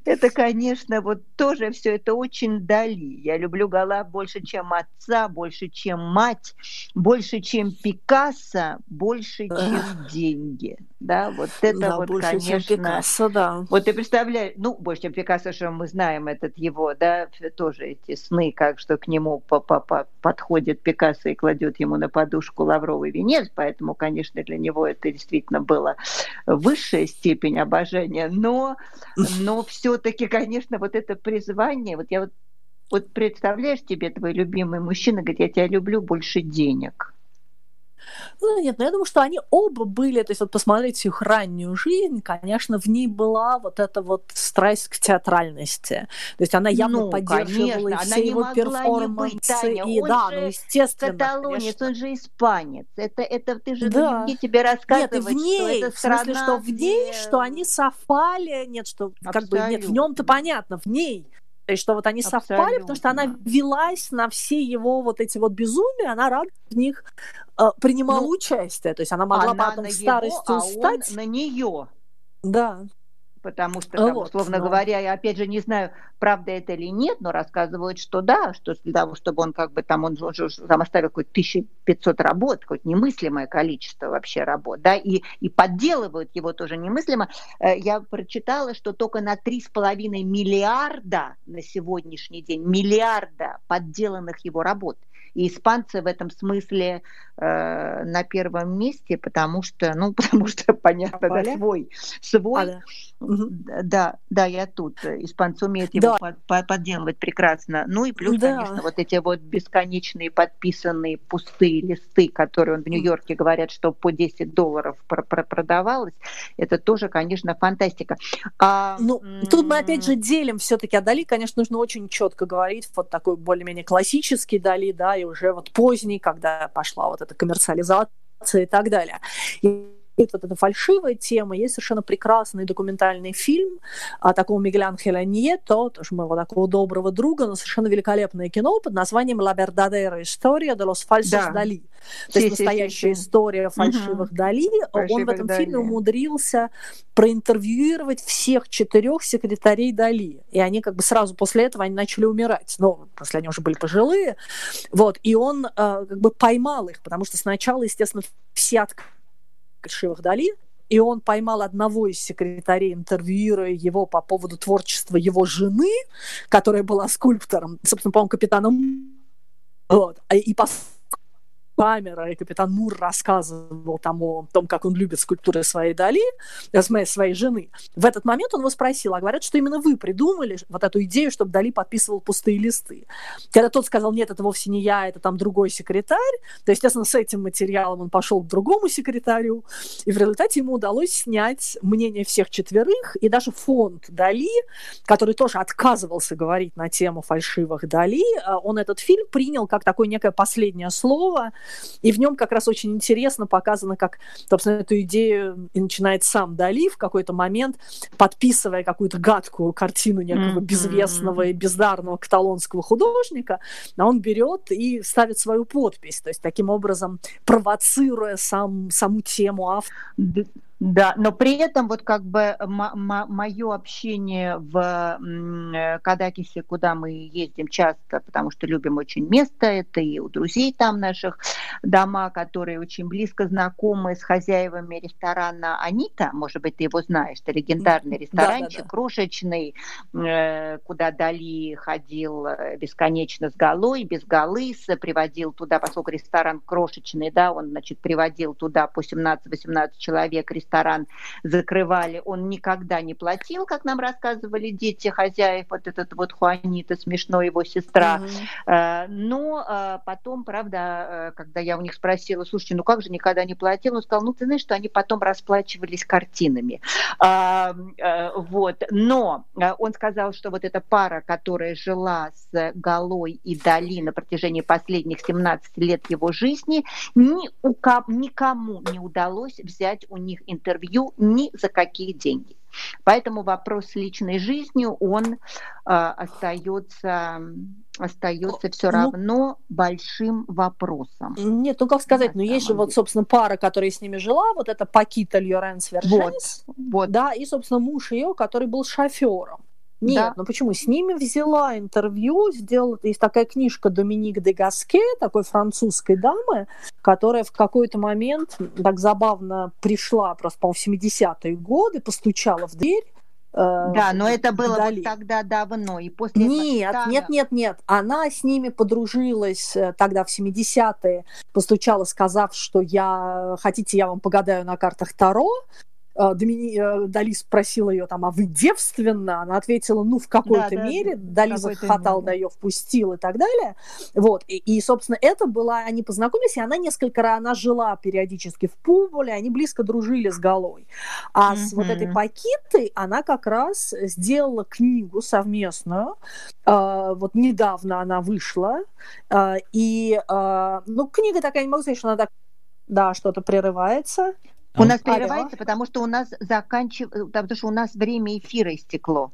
это, конечно, вот тоже все это очень дали. Я люблю Гала больше, чем отца, больше, чем мать, больше, чем Пикассо, больше, чем деньги. Да, вот это да, вот, больше, конечно. чем Пикассо, да. Вот ты представляешь, ну, больше, чем Пикассо, что мы знаем этот его, да, тоже эти сны, как что к нему по -по -по подходит Пикассо и кладет ему на подушку лавровый венец, поэтому, конечно, для него это действительно была высшая степень обожания, но, но все-таки, конечно, вот это призвание, вот я вот, вот представляешь тебе твой любимый мужчина, говорит, я тебя люблю больше денег. Ну, нет, но я думаю, что они оба были, то есть вот посмотреть их раннюю жизнь, конечно, в ней была вот эта вот страсть к театральности. То есть она явно Ну, поддерживала конечно, она все не его не быть, перформансы. Таня. и Он да, же ну, естественно, Каталонец, конечно. он же испанец. Это, это ты же Да. мне тебе Нет, рассказывать, и в ней, что это в смысле, страна, что в ней, где- что они совпали, нет, что как бы нет, в нем-то Абсолютно. понятно, в ней. Есть, что вот они совпали, потому что она Абсолютно. велась на все его вот эти вот безумия, она рада в них э, принимала Ну, участие. То есть она могла Она потом на в его, старости а он устать. на нее. Да. Потому что, там, Вот, условно ну. говоря, я опять же не знаю, правда это или нет, но рассказывают, что да, что для того, чтобы он как бы там, он, он же там оставил какое-то 1500 работ, какое-то немыслимое количество вообще работ, да, и, и подделывают его тоже немыслимо. Э, Я прочитала, что только на 3,5 миллиарда на сегодняшний день, миллиарда подделанных его работ. И испанцы в этом смысле э, на первом месте, потому что, ну, потому что, понятно, да, свой, свой А, да. Да, да, я тут. Испанцы умеют его Да. по- по- подделывать прекрасно. Ну и плюс, Да. конечно, вот эти вот бесконечные подписанные пустые листы, которые он в Нью-Йорке говорят, что по 10 долларов про- про- продавалось, это тоже, конечно, фантастика. А, Ну, тут мы опять же делим все-таки о Дали, конечно, нужно очень четко говорить, вот такой более-менее классический Дали, да, и уже вот поздний, когда пошла вот эта коммерциализация и так далее. Вот эта фальшивая тема, есть совершенно прекрасный документальный фильм о такого Мигеля Анхеля Ньето, тоже моего такого доброго друга, но совершенно великолепное кино под названием «La verdadera historia de los falsos Да. Дали». То Си- есть си- настоящая си. история фальшивых Дали. Он в этом фильме умудрился проинтервьюировать всех четырех секретарей Дали. И они как бы сразу после этого они начали умирать. Ну, после они уже были пожилые. Вот. И он э, как бы поймал их, потому что сначала, естественно, все от фальшивых Дали, и он поймал одного из секретарей, интервьюируя его по поводу творчества его жены, которая была скульптором, собственно, по-моему, капитаном вот. А И по камера, и капитан Мур рассказывал там о том, как он любит скульптуры своей Дали, э, своей жены. В этот момент он его спросил, а говорят, что именно вы придумали вот эту идею, чтобы Дали подписывал пустые листы. Когда тот сказал, нет, это вовсе не я, это там другой секретарь, то, естественно, с этим материалом он пошел к другому секретарю, и в результате ему удалось снять мнение всех четверых, и даже фонд Дали, который тоже отказывался говорить на тему фальшивых Дали, э, он этот фильм принял как такое некое последнее слово, и в нем как раз очень интересно показано, как, собственно, эту идею и начинает сам Дали в какой-то момент, подписывая какую-то гадкую картину некого Мгм. безвестного и бездарного каталонского художника, а он берет и ставит свою подпись, то есть таким образом провоцируя сам, саму тему автора. Да, но при этом вот как бы мое общение в э, Кадакисе, куда мы ездим часто, потому что любим очень место, это и у друзей там наших дома, которые очень близко знакомы с хозяевами ресторана Анита, может быть, ты его знаешь, это легендарный Да, ресторанчик, да, да. крошечный, э, куда Дали ходил э, бесконечно с голой, без голы, приводил туда, поскольку ресторан крошечный, да, он, значит, приводил туда по 17-18 человек, ресторан закрывали, он никогда не платил, как нам рассказывали дети хозяев, вот этот вот Хуанита, смешной его сестра. Э, Но э, потом, правда, э, когда я у них спросила, слушайте, ну как же никогда не платил, он сказал, ну ты знаешь, что они потом расплачивались картинами. Вот. Но он сказал, что вот эта пара, которая жила с Галой и Дали на протяжении последних 17 лет его жизни, ни у ко- никому не удалось взять у них интервью ни за какие деньги. Поэтому вопрос с личной жизнью, он э, остается, остается все Ну, равно большим вопросом. Нет, ну как сказать, ну есть же вот, собственно, пара, которая с ними жила, вот это Пакита Льоренс Верженис, Вот. да, и, собственно, муж ее, который был шофером. Нет, Да. ну почему? С ними взяла интервью, сделала, есть такая книжка Доминик де Гаске, такой французской дамы, которая в какой-то момент так забавно пришла, просто, по-моему, в 70-е годы, постучала в дверь. э, Да, но это было Дали. вот тогда давно. И после Нет, Таня- нет, нет, нет. Она с ними подружилась э, тогда в 70-е, постучала, сказав, что я хотите, я вам погадаю на картах Таро. Э, Домини... Э, Дали спросила ее там, а вы девственна? Она ответила, ну, в какой-то да, мере. Да, Дали захохотал, да, ее впустил и так далее. Вот. И, и, собственно, это была... Они познакомились, и она несколько раз... Она жила периодически в Пуболе, они близко дружили с Галой. А mm-hmm. с вот этой Пакитой она как раз сделала книгу совместную. Э, вот недавно она вышла. Э, и, э, ну, книга такая, не могу сказать, что она так да, что-то прерывается. У нас прерывается, потому что у нас заканчивается, потому что у нас время эфира истекло.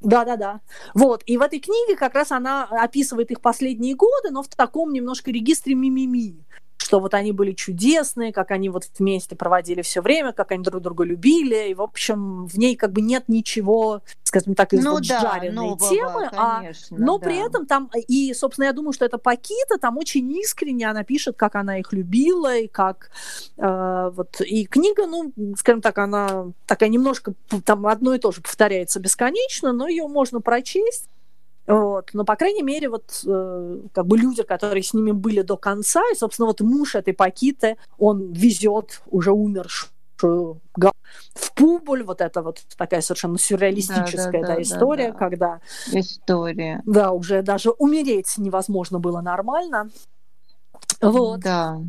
Да, да, да. Вот. И в этой книге как раз она описывает их последние годы, но в таком немножко регистре мимими что вот они были чудесные, как они вот вместе проводили все время, как они друг друга любили, и, в общем, в ней как бы нет ничего, скажем так, из ну, вот да, жареной нового, темы, а конечно, а, но да. при этом там, и, собственно, я думаю, что это Пакита, там очень искренне она пишет, как она их любила, и как э, вот, и книга, ну, скажем так, она такая немножко, там одно и то же повторяется бесконечно, но ее можно прочесть, вот. Но, по крайней мере, вот э, как бы люди, которые с ними были до конца, и, собственно, вот муж этой Пакиты, он везет уже умершую в Пубуль, вот это вот такая совершенно сюрреалистическая да, да, да, история, да, да. когда... История. Да, уже даже умереть невозможно было нормально. Вот. Да.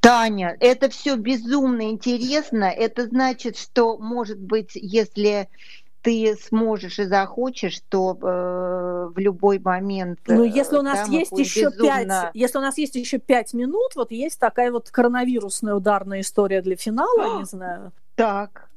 Таня, это все безумно интересно. Это значит, что, может быть, если ты сможешь и захочешь, то э, в любой момент. Ну, если у нас да, есть еще безумно... пять, если у нас есть еще пять минут, вот есть такая вот коронавирусная ударная история для финала, не знаю. Так.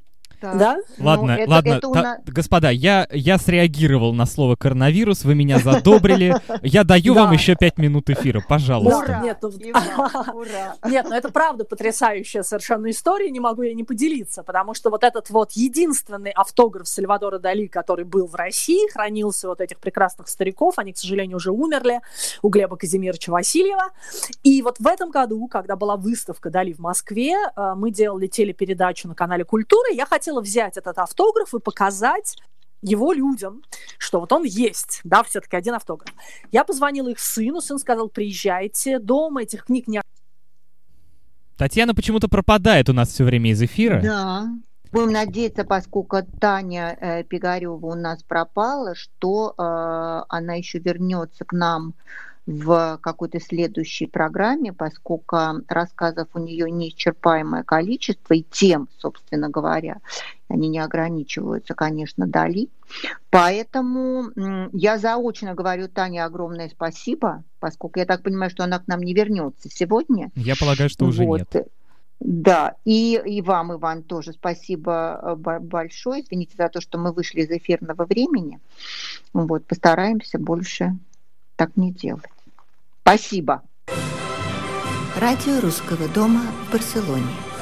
Да? Ладно, ну, это, ладно, это та, нас... господа, я, я среагировал на слово коронавирус, вы меня задобрили. Я даю вам еще пять минут эфира, пожалуйста. Нет, ну, нет, ну это правда потрясающая совершенно история, не могу я не поделиться, потому что вот этот вот единственный автограф Сальвадора Дали, который был в России, хранился вот этих прекрасных стариков, они, к сожалению, уже умерли, у Глеба Казимировича Васильева. И вот в этом году, когда была выставка Дали в Москве, э, мы делали телепередачу на канале Культура, я хотела хотела взять этот автограф и показать его людям, что вот он есть, да, все-таки один автограф. Я позвонила их сыну, сын сказал, приезжайте, дома этих книг не... Татьяна почему-то пропадает у нас все время из эфира. Да. Будем надеяться, поскольку Таня э, Пигарева у нас пропала, что э, она еще вернется к нам в какой-то следующей программе, поскольку рассказов у нее неисчерпаемое количество, и тем, собственно говоря, они не ограничиваются, конечно, Дали. Поэтому я заочно говорю Тане огромное спасибо, поскольку я так понимаю, что она к нам не вернется сегодня. Я полагаю, что уже вот. нет. Да, и, и вам, Иван, тоже спасибо э, большое. Извините за то, что мы вышли из эфирного времени. Вот, постараемся больше так не делать. Спасибо. Радио Русского дома в Барселоне.